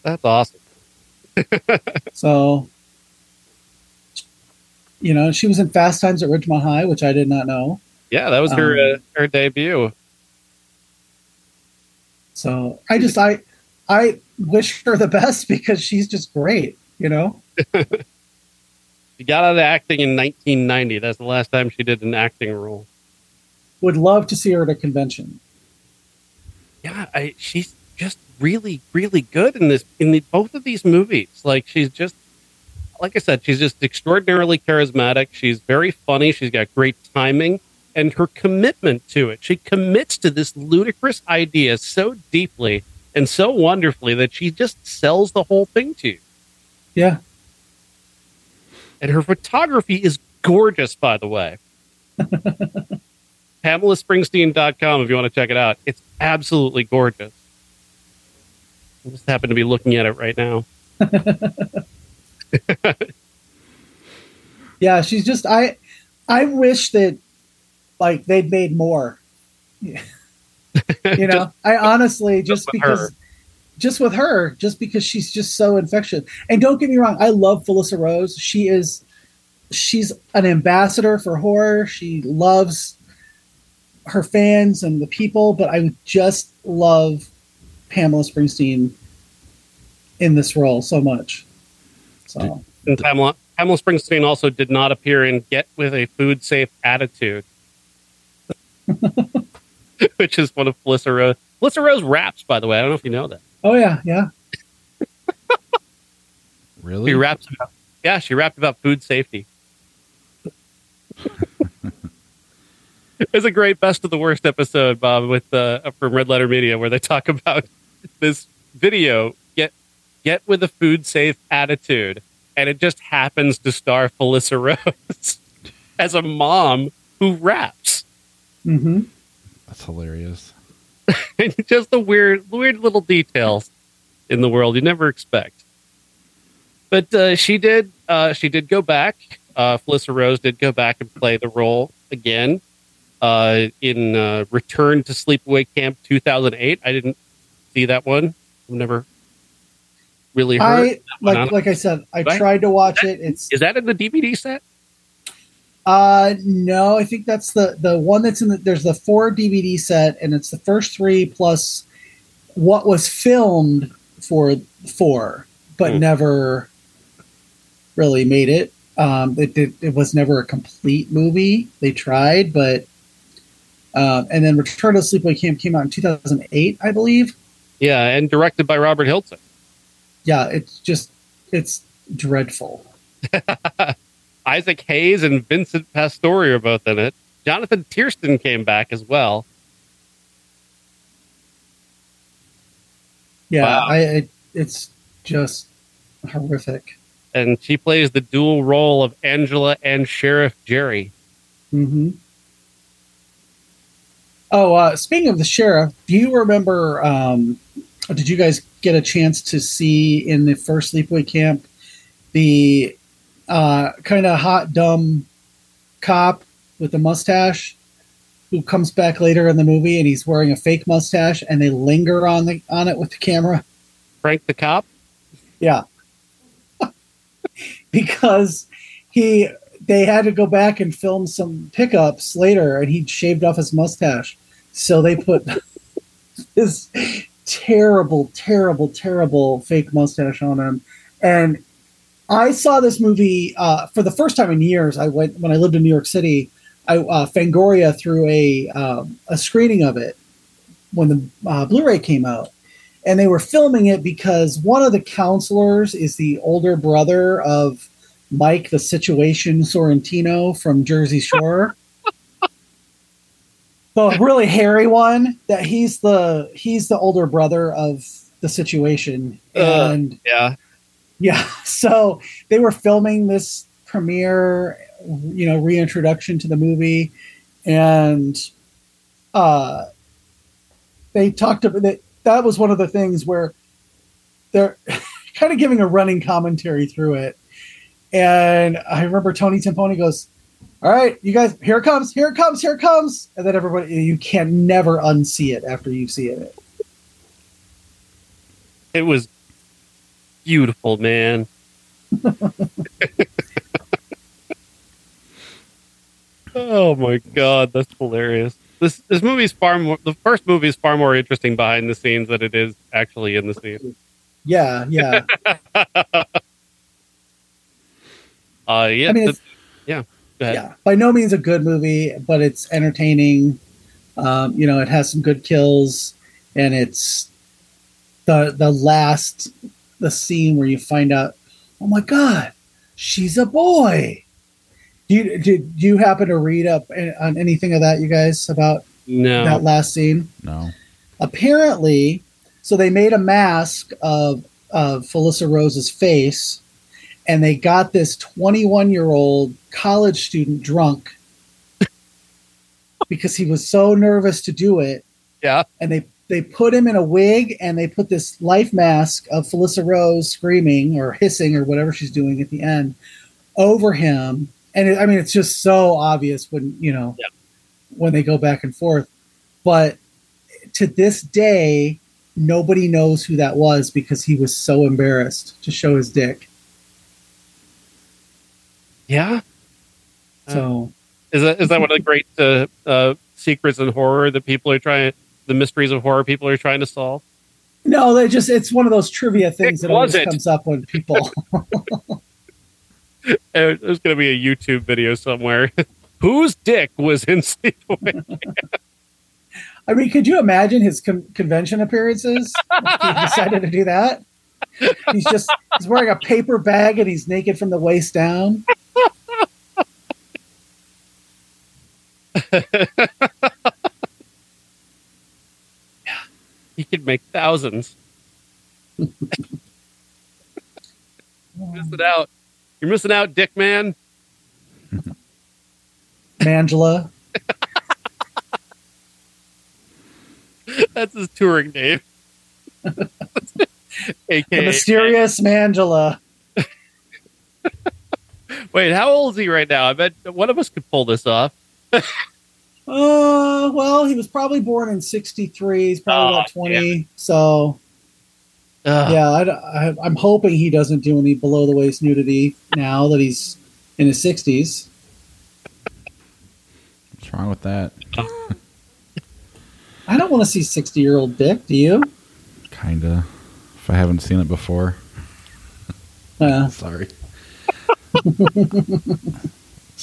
that's awesome. so you know, she was in Fast Times at Ridgemont High, which I did not know. Yeah, that was her um, uh, her debut. So I just I I wish her the best because she's just great, you know. she got out of acting in 1990. That's the last time she did an acting role. Would love to see her at a convention. Yeah, I, she's just really, really good in this in the, both of these movies. Like she's just like I said, she's just extraordinarily charismatic. She's very funny. She's got great timing and her commitment to it. She commits to this ludicrous idea so deeply and so wonderfully that she just sells the whole thing to you. Yeah. And her photography is gorgeous, by the way. PamelaSpringsteen.com if you want to check it out. It's absolutely gorgeous. I just happen to be looking at it right now. yeah, she's just I I wish that like they'd made more. you know, I honestly just, just because her. just with her, just because she's just so infectious. And don't get me wrong, I love Felissa Rose. She is she's an ambassador for horror. She loves her fans and the people, but I just love Pamela Springsteen in this role so much. So and Pamela, Pamela Springsteen also did not appear in Get with a Food Safe Attitude, which is one of Felissa Rose. Felissa Rose raps, by the way. I don't know if you know that. Oh yeah, yeah. really? She raps about, yeah, she rapped about food safety. It's a great best of the worst episode, Bob, with uh, from Red Letter Media, where they talk about this video get get with a food safe attitude. And it just happens to star Felissa Rose as a mom who raps. Mm-hmm. That's hilarious. and just the weird, weird little details in the world you never expect. But uh, she did. Uh, she did go back. Uh, Felissa Rose did go back and play the role again uh, in uh, Return to Sleepaway Camp 2008. I didn't see that one. I've never really hurt. I like like I said, I right? tried to watch it. It's is that in the DVD set? Uh no, I think that's the the one that's in the there's the four DVD set and it's the first three plus what was filmed for four, but mm. never really made it. Um it did it was never a complete movie. They tried, but um, and then Return to Sleepaway Camp came out in 2008, I believe. Yeah, and directed by Robert Hiltzik. yeah, it's just it's dreadful. Isaac Hayes and Vincent Pastore are both in it. Jonathan Tiersten came back as well. Yeah, wow. I it, it's just horrific. And she plays the dual role of Angela and Sheriff Jerry. Mm-hmm. Oh, uh, speaking of the sheriff, do you remember? Um, did you guys get a chance to see in the first sleepaway camp the uh, kind of hot, dumb cop with a mustache who comes back later in the movie and he's wearing a fake mustache and they linger on the on it with the camera? Frank the cop. Yeah, because he they had to go back and film some pickups later, and he'd shaved off his mustache. So they put this terrible, terrible, terrible fake mustache on him. And I saw this movie uh, for the first time in years. I went when I lived in New York City. I uh, Fangoria threw a um, a screening of it when the uh, Blu-ray came out, and they were filming it because one of the counselors is the older brother of Mike, the Situation Sorrentino from Jersey Shore. the really hairy one that he's the he's the older brother of the Situation, Uh. and Yeah. Yeah, so they were filming this premiere, you know, reintroduction to the movie, and uh, they talked about that. That was one of the things where they're kind of giving a running commentary through it. And I remember Tony Timpone goes, "All right, you guys, here it comes, here it comes, here it comes," and then everybody, you can't never unsee it after you see it. It was beautiful, man. oh my god, that's hilarious. This this movie is far more. The first movie is far more interesting behind the scenes than it is actually in the scene. Yeah, yeah. Uh, yeah, I mean, the- yeah. Yeah, by no means a good movie, but it's entertaining. Um, you know, it has some good kills, and it's the the last the scene where you find out, oh my god, she's a boy. Do you did you happen to read up on anything of that, you guys, about No, that last scene? No. apparently, so they made a mask of of Felissa Rose's face, and they got this 21 year old college student drunk because he was so nervous to do it, yeah, and they they put him in a wig and they put this life mask of Felissa Rose screaming or hissing or whatever she's doing at the end over him, and it, I mean it's just so obvious when you know Yeah. when they go back and forth, but to this day nobody knows who that was because he was so embarrassed to show his dick. yeah. So Is that is that one of the great uh, uh, secrets in horror that people are trying, the mysteries of horror people are trying to solve? no, they just it's one of those trivia things Dick that always comes up when people There's going to be a YouTube video somewhere. Whose dick was in Sleepaway? I mean, could you imagine his con- convention appearances? if he decided to do that. He's just he's wearing a paper bag and he's naked from the waist down. He could make thousands. missing out. You're missing out, Dick Man. Mangela. That's his touring name. The AKA. mysterious Mangela. Wait, how old is he right now? I bet one of us could pull this off. Uh, well, he was probably born in 63. He's probably Oh, about 20. So, Ugh. yeah, I, I, I'm hoping he doesn't do any below the waist nudity now that he's in his 60s. What's wrong with that? I don't want to see 60 year old dick, do you? Kinda. If I haven't seen it before. Uh, Sorry.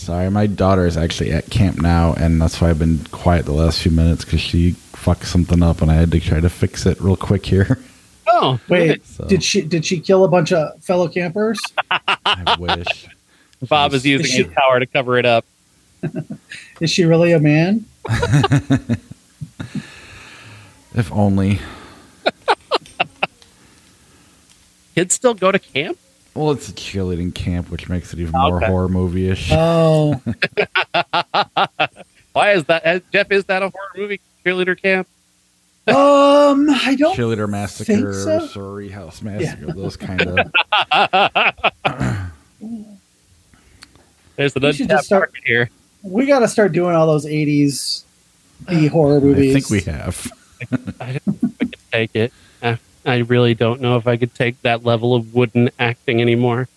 Sorry, my daughter is actually at camp now, and that's why I've been quiet the last few minutes because she fucked something up, and I had to try to fix it real quick here. Oh, wait, So did she did she kill a bunch of fellow campers? I wish. Bob is using his power to cover it up. Is she really a man? If only. Kids still go to camp? Well, it's a cheerleading camp, which makes it even more Okay. horror movie-ish. Oh, Why is that? uh, Jeff, is that a horror movie? cheerleader camp? Um, I don't. Cheerleader massacre, so. sorority house massacre, those kind of. There's an We should untapped just start- market here. We got to start doing all those '80s B horror movies. I think we have. I don't know I could take it. I, I really don't know if I could take that level of wooden acting anymore.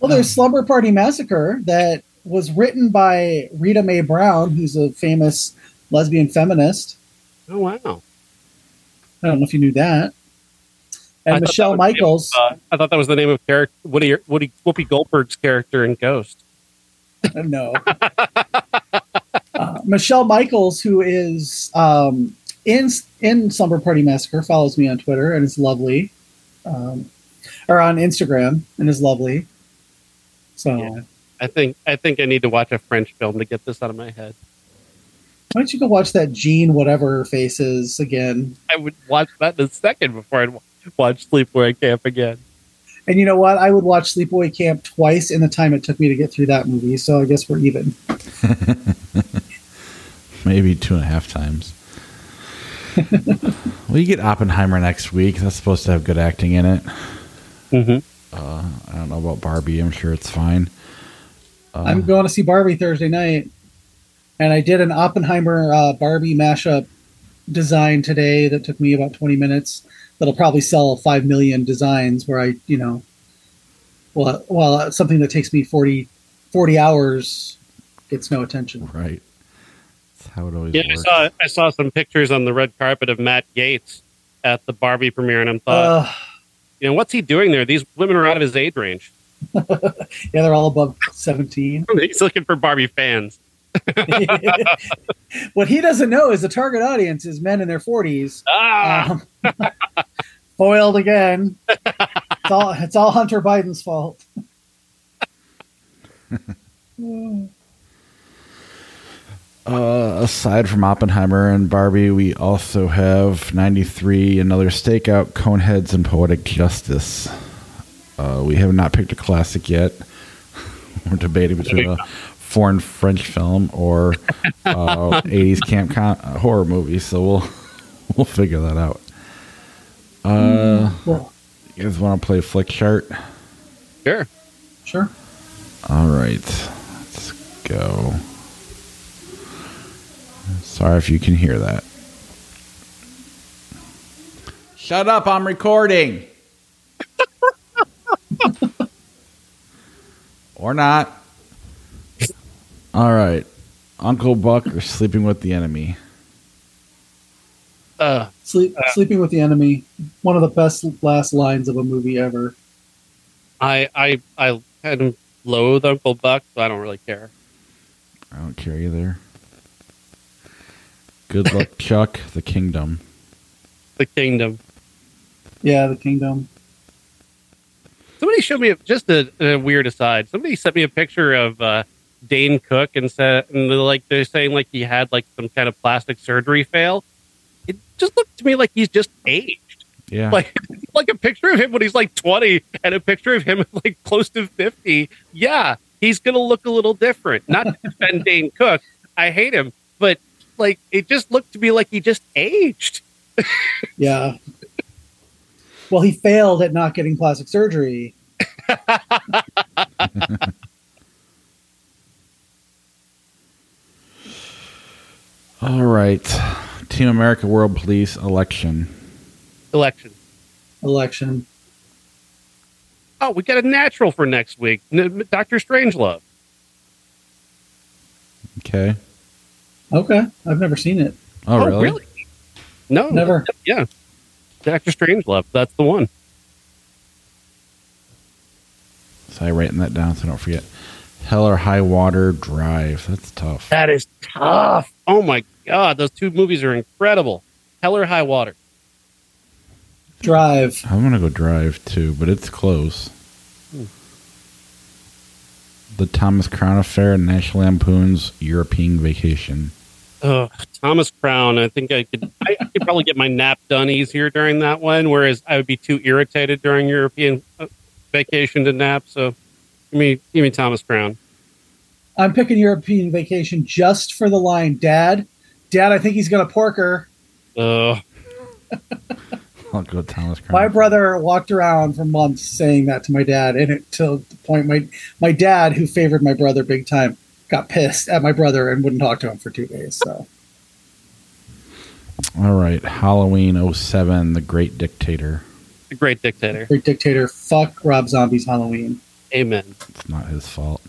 Well, there's Slumber Party Massacre that was written by Rita Mae Brown, who's a famous lesbian feminist. Oh wow! I don't know if you knew that. And thought Michelle that was the name Michaels. of, uh, I thought that was the name of character Woody Woody Whoopi Goldberg's character in Ghost. no. uh, Michelle Michaels, who is um, in in Slumber Party Massacre, follows me on Twitter and is lovely, um, or on Instagram and is lovely. So Yeah. I think I think I need to watch a French film to get this out of my head. why don't you go watch that Jean whatever her face is again? I would watch that in a second before I'd wa- watch Sleepaway Camp again. And you know what? I would watch Sleepaway Camp twice in the time it took me to get through that movie. So I guess we're even. Maybe two and a half times. Well, you get Oppenheimer next week. That's supposed to have good acting in it. Mm-hmm. Uh, I don't know about Barbie. I'm sure it's fine. Uh, I'm going to see Barbie Thursday night, and I did an Oppenheimer uh, Barbie mashup design today that took me about 20 minutes. That'll probably sell five million designs. Where I, you know, well, well, something that takes me 40, 40 hours gets no attention. right. That's how it always Yeah, I works. saw I saw some pictures on the red carpet of Matt Gaetz at the Barbie premiere, and I'm thought, Uh, you know, what's he doing there? These women are out of his age range. yeah, they're all above 17. He's looking for Barbie fans. what he doesn't know is the target audience is men in their 40s. Ah, Um, foiled again. It's all it's all Hunter Biden's fault. Uh, aside from Oppenheimer and Barbie, we also have 93, another stakeout, Coneheads and Poetic Justice. Uh, we have not picked a classic yet. We're debating between a foreign French film or uh, 80s camp con- uh, horror movie, so we'll we'll figure that out. Uh, Well, you guys want to play Flickchart? sure. sure. All right, let's go. Sorry if you can hear that. Shut up, I'm recording. or not. All right. Uncle Buck is sleeping with the enemy. Uh, Sleep, sleeping with the enemy. One of the best last lines of a movie ever. I I I kind of loathe Uncle Buck, so I don't really care. I don't care either. Good luck, Chuck. The kingdom. The Kingdom. Yeah, the kingdom. Somebody showed me just a, a weird aside. Somebody sent me a picture of uh, Dane Cook and said, and they're like they're saying like he had like some kind of plastic surgery fail. It just looked to me like he's just aged. Yeah. Like like a picture of him when he's like twenty and a picture of him like close to fifty. Yeah, he's gonna look a little different. Not to defend Dane Cook. I hate him, but like it just looked to me like he just aged. Yeah. well, he failed at not getting plastic surgery. All right. Team America World Police election. Election. Election. Oh, we got a natural for next week. N- Doctor Strangelove. Okay. Okay, I've never seen it. Oh, really? No, Never. Yeah, Doctor Strangelove. That's the one. So I writing that down so I don't forget. Hell or High Water Drive. That's tough. That is tough. Oh my god, those two movies are incredible. Hell or High Water. Drive. I'm gonna go Drive too, but it's close. Hmm. The Thomas Crown Affair and National Lampoon's European Vacation. Ugh, Thomas Crown. I think I could. I, I could probably get my nap done easier during that one, whereas I would be too irritated during European uh, vacation to nap. So, give me, give me Thomas Crown. I'm picking European Vacation just for the line, Dad. Dad, I think he's gonna pork her. Uh, I'll go Thomas Crown. My brother walked around for months saying that to my dad, and it till the point my my dad, who favored my brother big time, got pissed at my brother and wouldn't talk to him for two days. So All right, Halloween 07, The Great Dictator. the great dictator. great dictator, fuck Rob Zombie's Halloween. Amen. It's not his fault.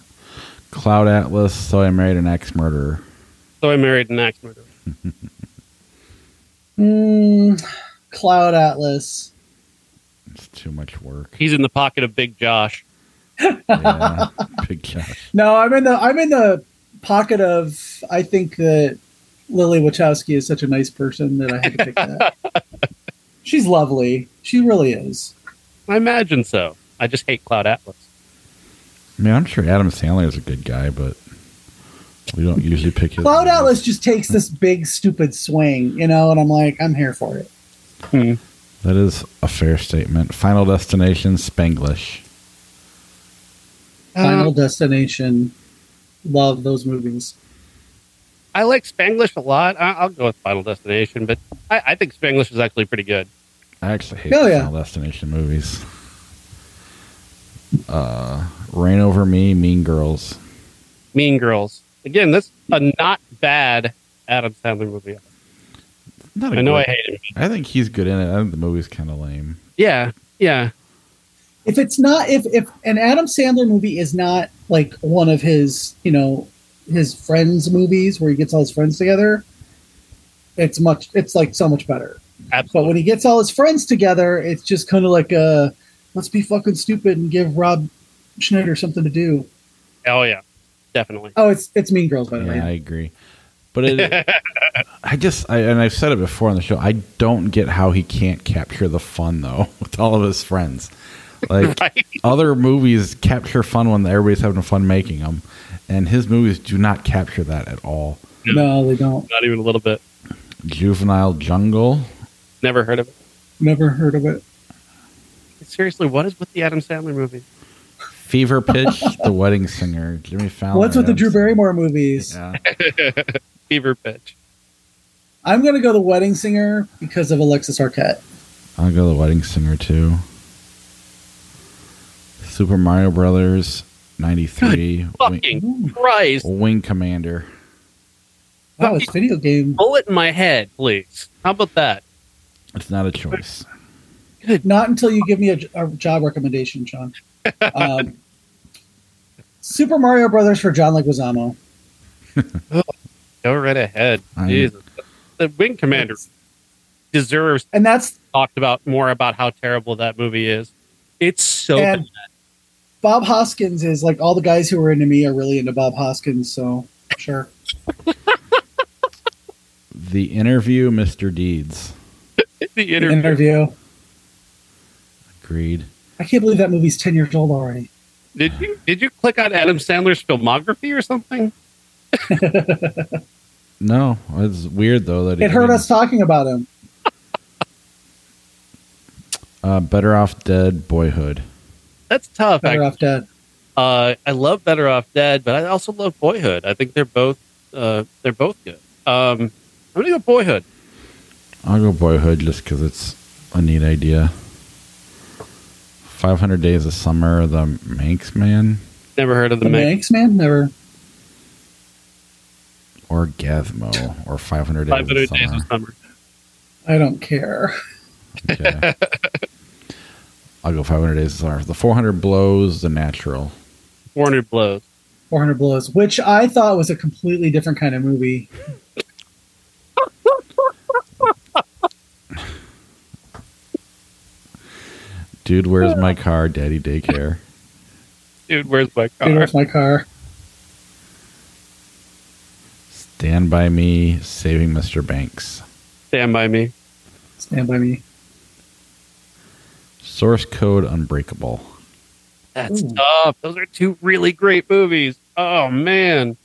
Cloud Atlas, So I Married an Axe Murderer. So I married an axe murderer. Mm, Cloud Atlas. It's too much work. He's in the pocket of Big Josh. Yeah, big cash. No, I'm in the I'm in the pocket of I think that Lily Wachowski is such a nice person that I had to pick that. She's lovely. She really is. I imagine so. I just hate Cloud Atlas. I mean, I'm sure Adam Sandler is a good guy, but we don't usually pick his. Cloud movies. Atlas just takes this big stupid swing, you know, and I'm like, I'm here for it. Hmm. That is a fair statement. Final Destination, Spanglish. Final Um, Destination. Love those movies. I like Spanglish a lot. I- I'll go with Final Destination, but I, I think Spanglish is actually pretty good. I actually hate Oh, yeah. Final Destination movies. Uh, Reign Over Me, Mean Girls. Mean Girls. Again, that's a not bad Adam Sandler movie. Not a I know I great- hate him. I think he's good in it. I think the movie's kind of lame. Yeah, yeah. If it's not if if an Adam Sandler movie is not like one of his, you know, his friends movies where he gets all his friends together, it's much it's like so much better. But when he gets all his friends together, it's just kind of like a let's be fucking stupid and give Rob Schneider something to do. Oh yeah, definitely. Oh, it's it's Mean Girls by the way. I agree. But it, I just, I, and I've said it before on the show, I don't get how he can't capture the fun though with all of his friends. Like Right. other movies capture fun when everybody's having fun making them, and his movies do not capture that at all. No, they don't. Not even a little bit. Juvenile Jungle. Never heard of it. Never heard of it. Seriously, what is with the Adam Sandler movie? Fever Pitch, The Wedding Singer, Jimmy Fallon. What's with the Drew Sandler. Barrymore movies? Yeah. Fever Pitch. I'm gonna go the Wedding Singer because of Alexis Arquette. I'll go The Wedding Singer too. Super Mario Brothers, 93. Wing, Fucking Christ. Wing Commander. Wow, it's video game. Bullet in my head, please. How about that? It's not a choice. Not until you give me a, a job recommendation, Sean. Um, Super Mario Brothers for John Leguizamo. Go right ahead. Jesus. The Wing Commander deserves And that's talked about more about how terrible that movie is. It's so And- bad. Bob Hoskins is like all the guys who are into me are really into Bob Hoskins, so sure. The Interview, Mr. Deeds. The interview. Interview. Agreed. I can't believe that movie's ten years old already. Did you did you click on Adam Sandler's filmography or something? No, it's weird though that he It hurt didn't- us talking about him. Uh, Better Off Dead, Boyhood. That's tough. Better actually. off dead. Uh, I love Better Off Dead, but I also love Boyhood. I think they're both uh, they're both good. Um, I'm gonna go Boyhood. I'll go Boyhood just because it's a neat idea. 500 Days of Summer, The Manxman, Never heard of the The Manx. Manxman never. or Gazmo, or 500 Days, Five hundred of days Summer. of summer. I don't care. Okay. I'll go 500 Days of Summer. The 400 Blows, The Natural. Four hundred blows. 400 Blows, which I thought was a completely different kind of movie. Dude, Where's My Car? Daddy Daycare. Dude, where's my car? Dude, where's my car? Stand By Me, Saving Mr. Banks. Stand by me. Stand by me. Source Code Unbreakable. That's Ooh. tough. Those are two really great movies. Oh man.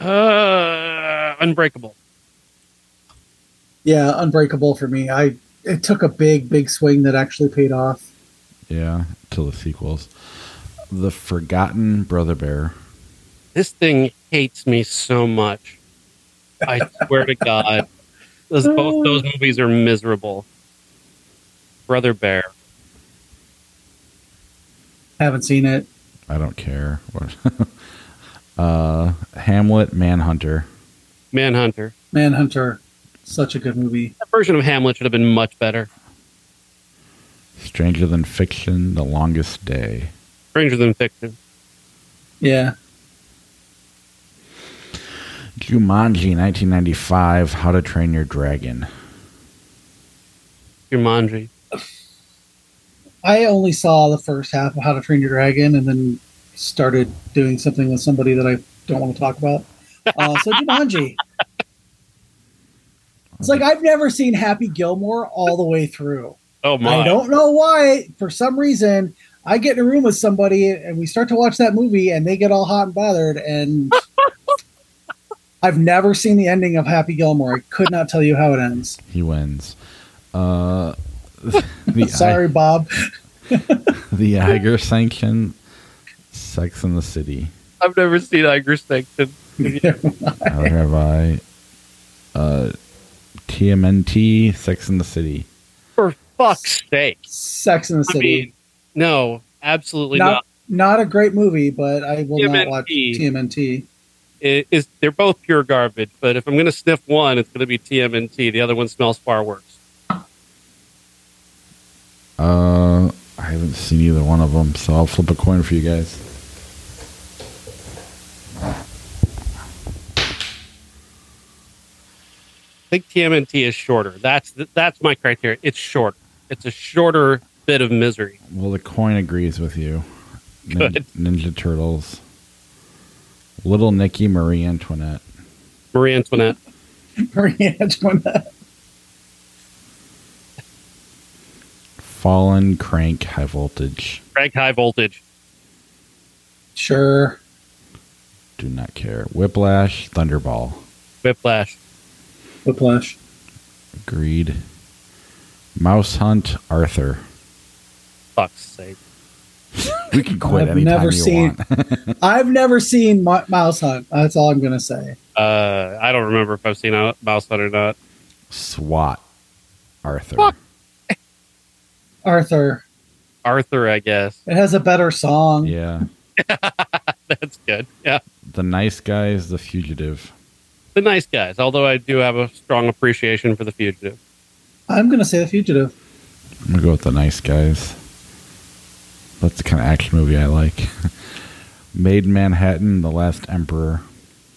Uh, Unbreakable. Yeah, Unbreakable for me. I it took a big, big swing that actually paid off. Yeah, till the sequels. The Forgotten Brother Bear. This thing hates me so much. I swear to God, those, both those movies are miserable. Brother Bear. Haven't seen it. I don't care. Uh, Hamlet, Manhunter. Manhunter. Manhunter, such a good movie. That version of Hamlet should have been much better. Stranger Than Fiction, The Longest Day. Stranger than fiction. Yeah. Jumanji, 1995, How to Train Your Dragon. Jumanji. I only saw the first half of How to Train Your Dragon and then started doing something with somebody that I don't want to talk about. Uh, so Jumanji. It's like I've never seen Happy Gilmore all the way through. Oh my! I don't know why. For some reason, I get in a room with somebody and we start to watch that movie and they get all hot and bothered. And I've never seen the ending of Happy Gilmore. I could not tell you how it ends. He wins. Uh, the, Sorry, Bob. the Eiger sanction, Sex in the City. I've never seen Eiger Sanction. How have I? Uh, TMNT, Sex in the City. For fuck's sake! Sex in the I City. mean, no, absolutely not, not. not a great movie, but I will not watch TMNT. TMNT. It is they're both pure garbage. But if I'm going to sniff one, it's going to be TMNT. The other one smells far worse. Uh, I haven't seen either one of them, so I'll flip a coin for you guys. I think TMNT is shorter. That's that's my criteria. It's shorter. It's a shorter bit of misery. Well, the coin agrees with you. Nin- Good. Ninja Turtles. Little Nicky, Marie Antoinette. Marie Antoinette. Marie Antoinette. Fallen, Crank, High Voltage. Crank high voltage. Sure. Do not care. Whiplash, Thunderball. Whiplash. Whiplash. Agreed. Mouse Hunt, Arthur. Fuck's sake. We can quit I've anytime never you seen- want. I've never seen Mo- Mouse Hunt. That's all I'm going to say. Uh, I don't remember if I've seen a Mouse Hunt or not. SWAT, Arthur. Fuck. Arthur. Arthur, I guess. It has a better song. Yeah. That's good. Yeah. The Nice Guys, The Fugitive. The nice guys, although I do have a strong appreciation for the fugitive. I'm going to say The Fugitive. I'm going to go with The Nice Guys. That's the kind of action movie I like. Maid in Manhattan, The Last Emperor.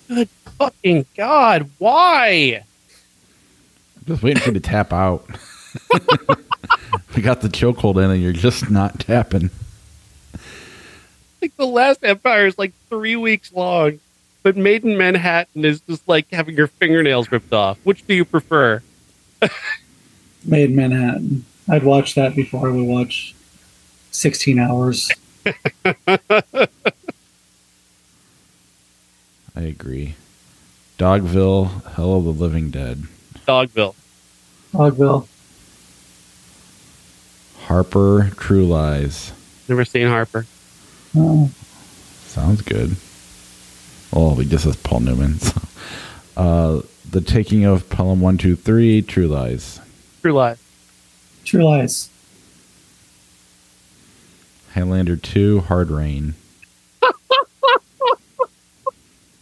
Good fucking God. Why? I'm just waiting for you to tap out. we got the chokehold in and you're just not tapping. Like the last Empire is like three weeks long, but Maid in Manhattan is just like having your fingernails ripped off. Which do you prefer? Maid in Manhattan. I'd watch that before I would watch 16 hours. I agree. Dogville, Hell of the Living Dead. Dogville. Dogville. Harper, True Lies. Never seen Harper. Oh, Sounds good. Oh, we just says Paul Newman. So. Uh, the Taking of Pelham 123, True Lies. True Lies. True Lies. Highlander 2, Hard Rain.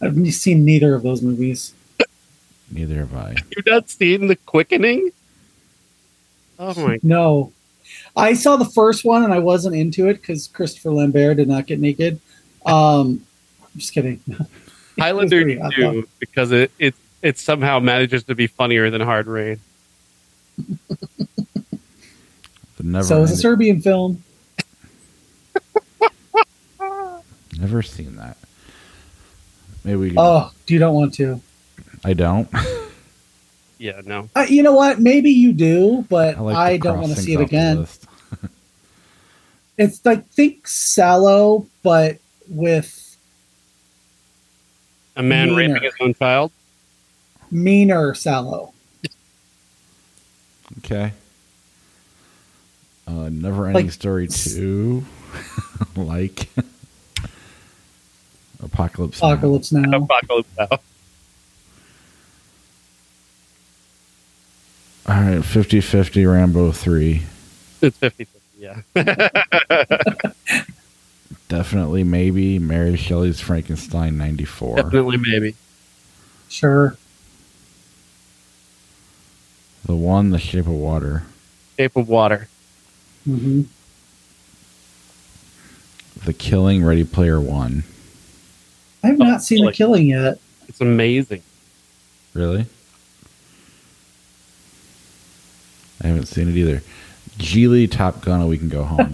I've seen neither of those movies. Neither have I. You've not seen The Quickening? Oh my No. I saw the first one and I wasn't into it because Christopher Lambert did not get naked. Um, I'm just kidding. Highlander It was pretty- I thought- 2 because it, it it somehow manages to be funnier than Hard Rain. The Never So it's a Serbian film. Never seen that. Maybe we Oh, you don't want to. I don't. Yeah, no. Uh, you know what? Maybe you do, but I, like I, don't want to see it off the again. List. It's like think Salò, but with A man Meaner. raping his own child? meaner Salò. Okay. Uh, Never Ending Like- Story 2. like. Apocalypse. Apocalypse Now. Apocalypse Now. right, 50-50 Rambo three. It's 50 50, yeah. Definitely, maybe Mary Shelley's Frankenstein ninety four. Definitely, maybe. Sure. The one, The Shape of Water. Shape of Water. Mm-hmm. The Killing, Ready Player One. I have Oh, not seen the killing yet. It's amazing. Really? I haven't seen it either. Gigli, Top Gun, or We Can Go Home.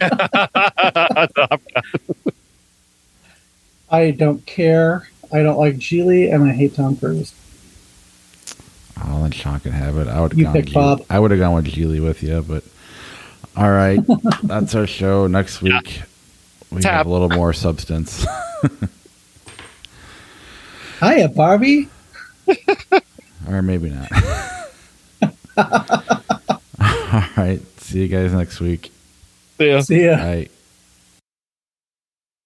I don't care. I don't like Gigli, and I hate Tom Cruise. oh, then Sean can have it. I would have You gone. pick Gigli. Bob. I would have gone with Gigli with you, but all right, that's our show. Next week we Tap. have a little more substance. Hiya, Barbie. or maybe not. All right. See you guys next week. Yeah. See ya. Bye.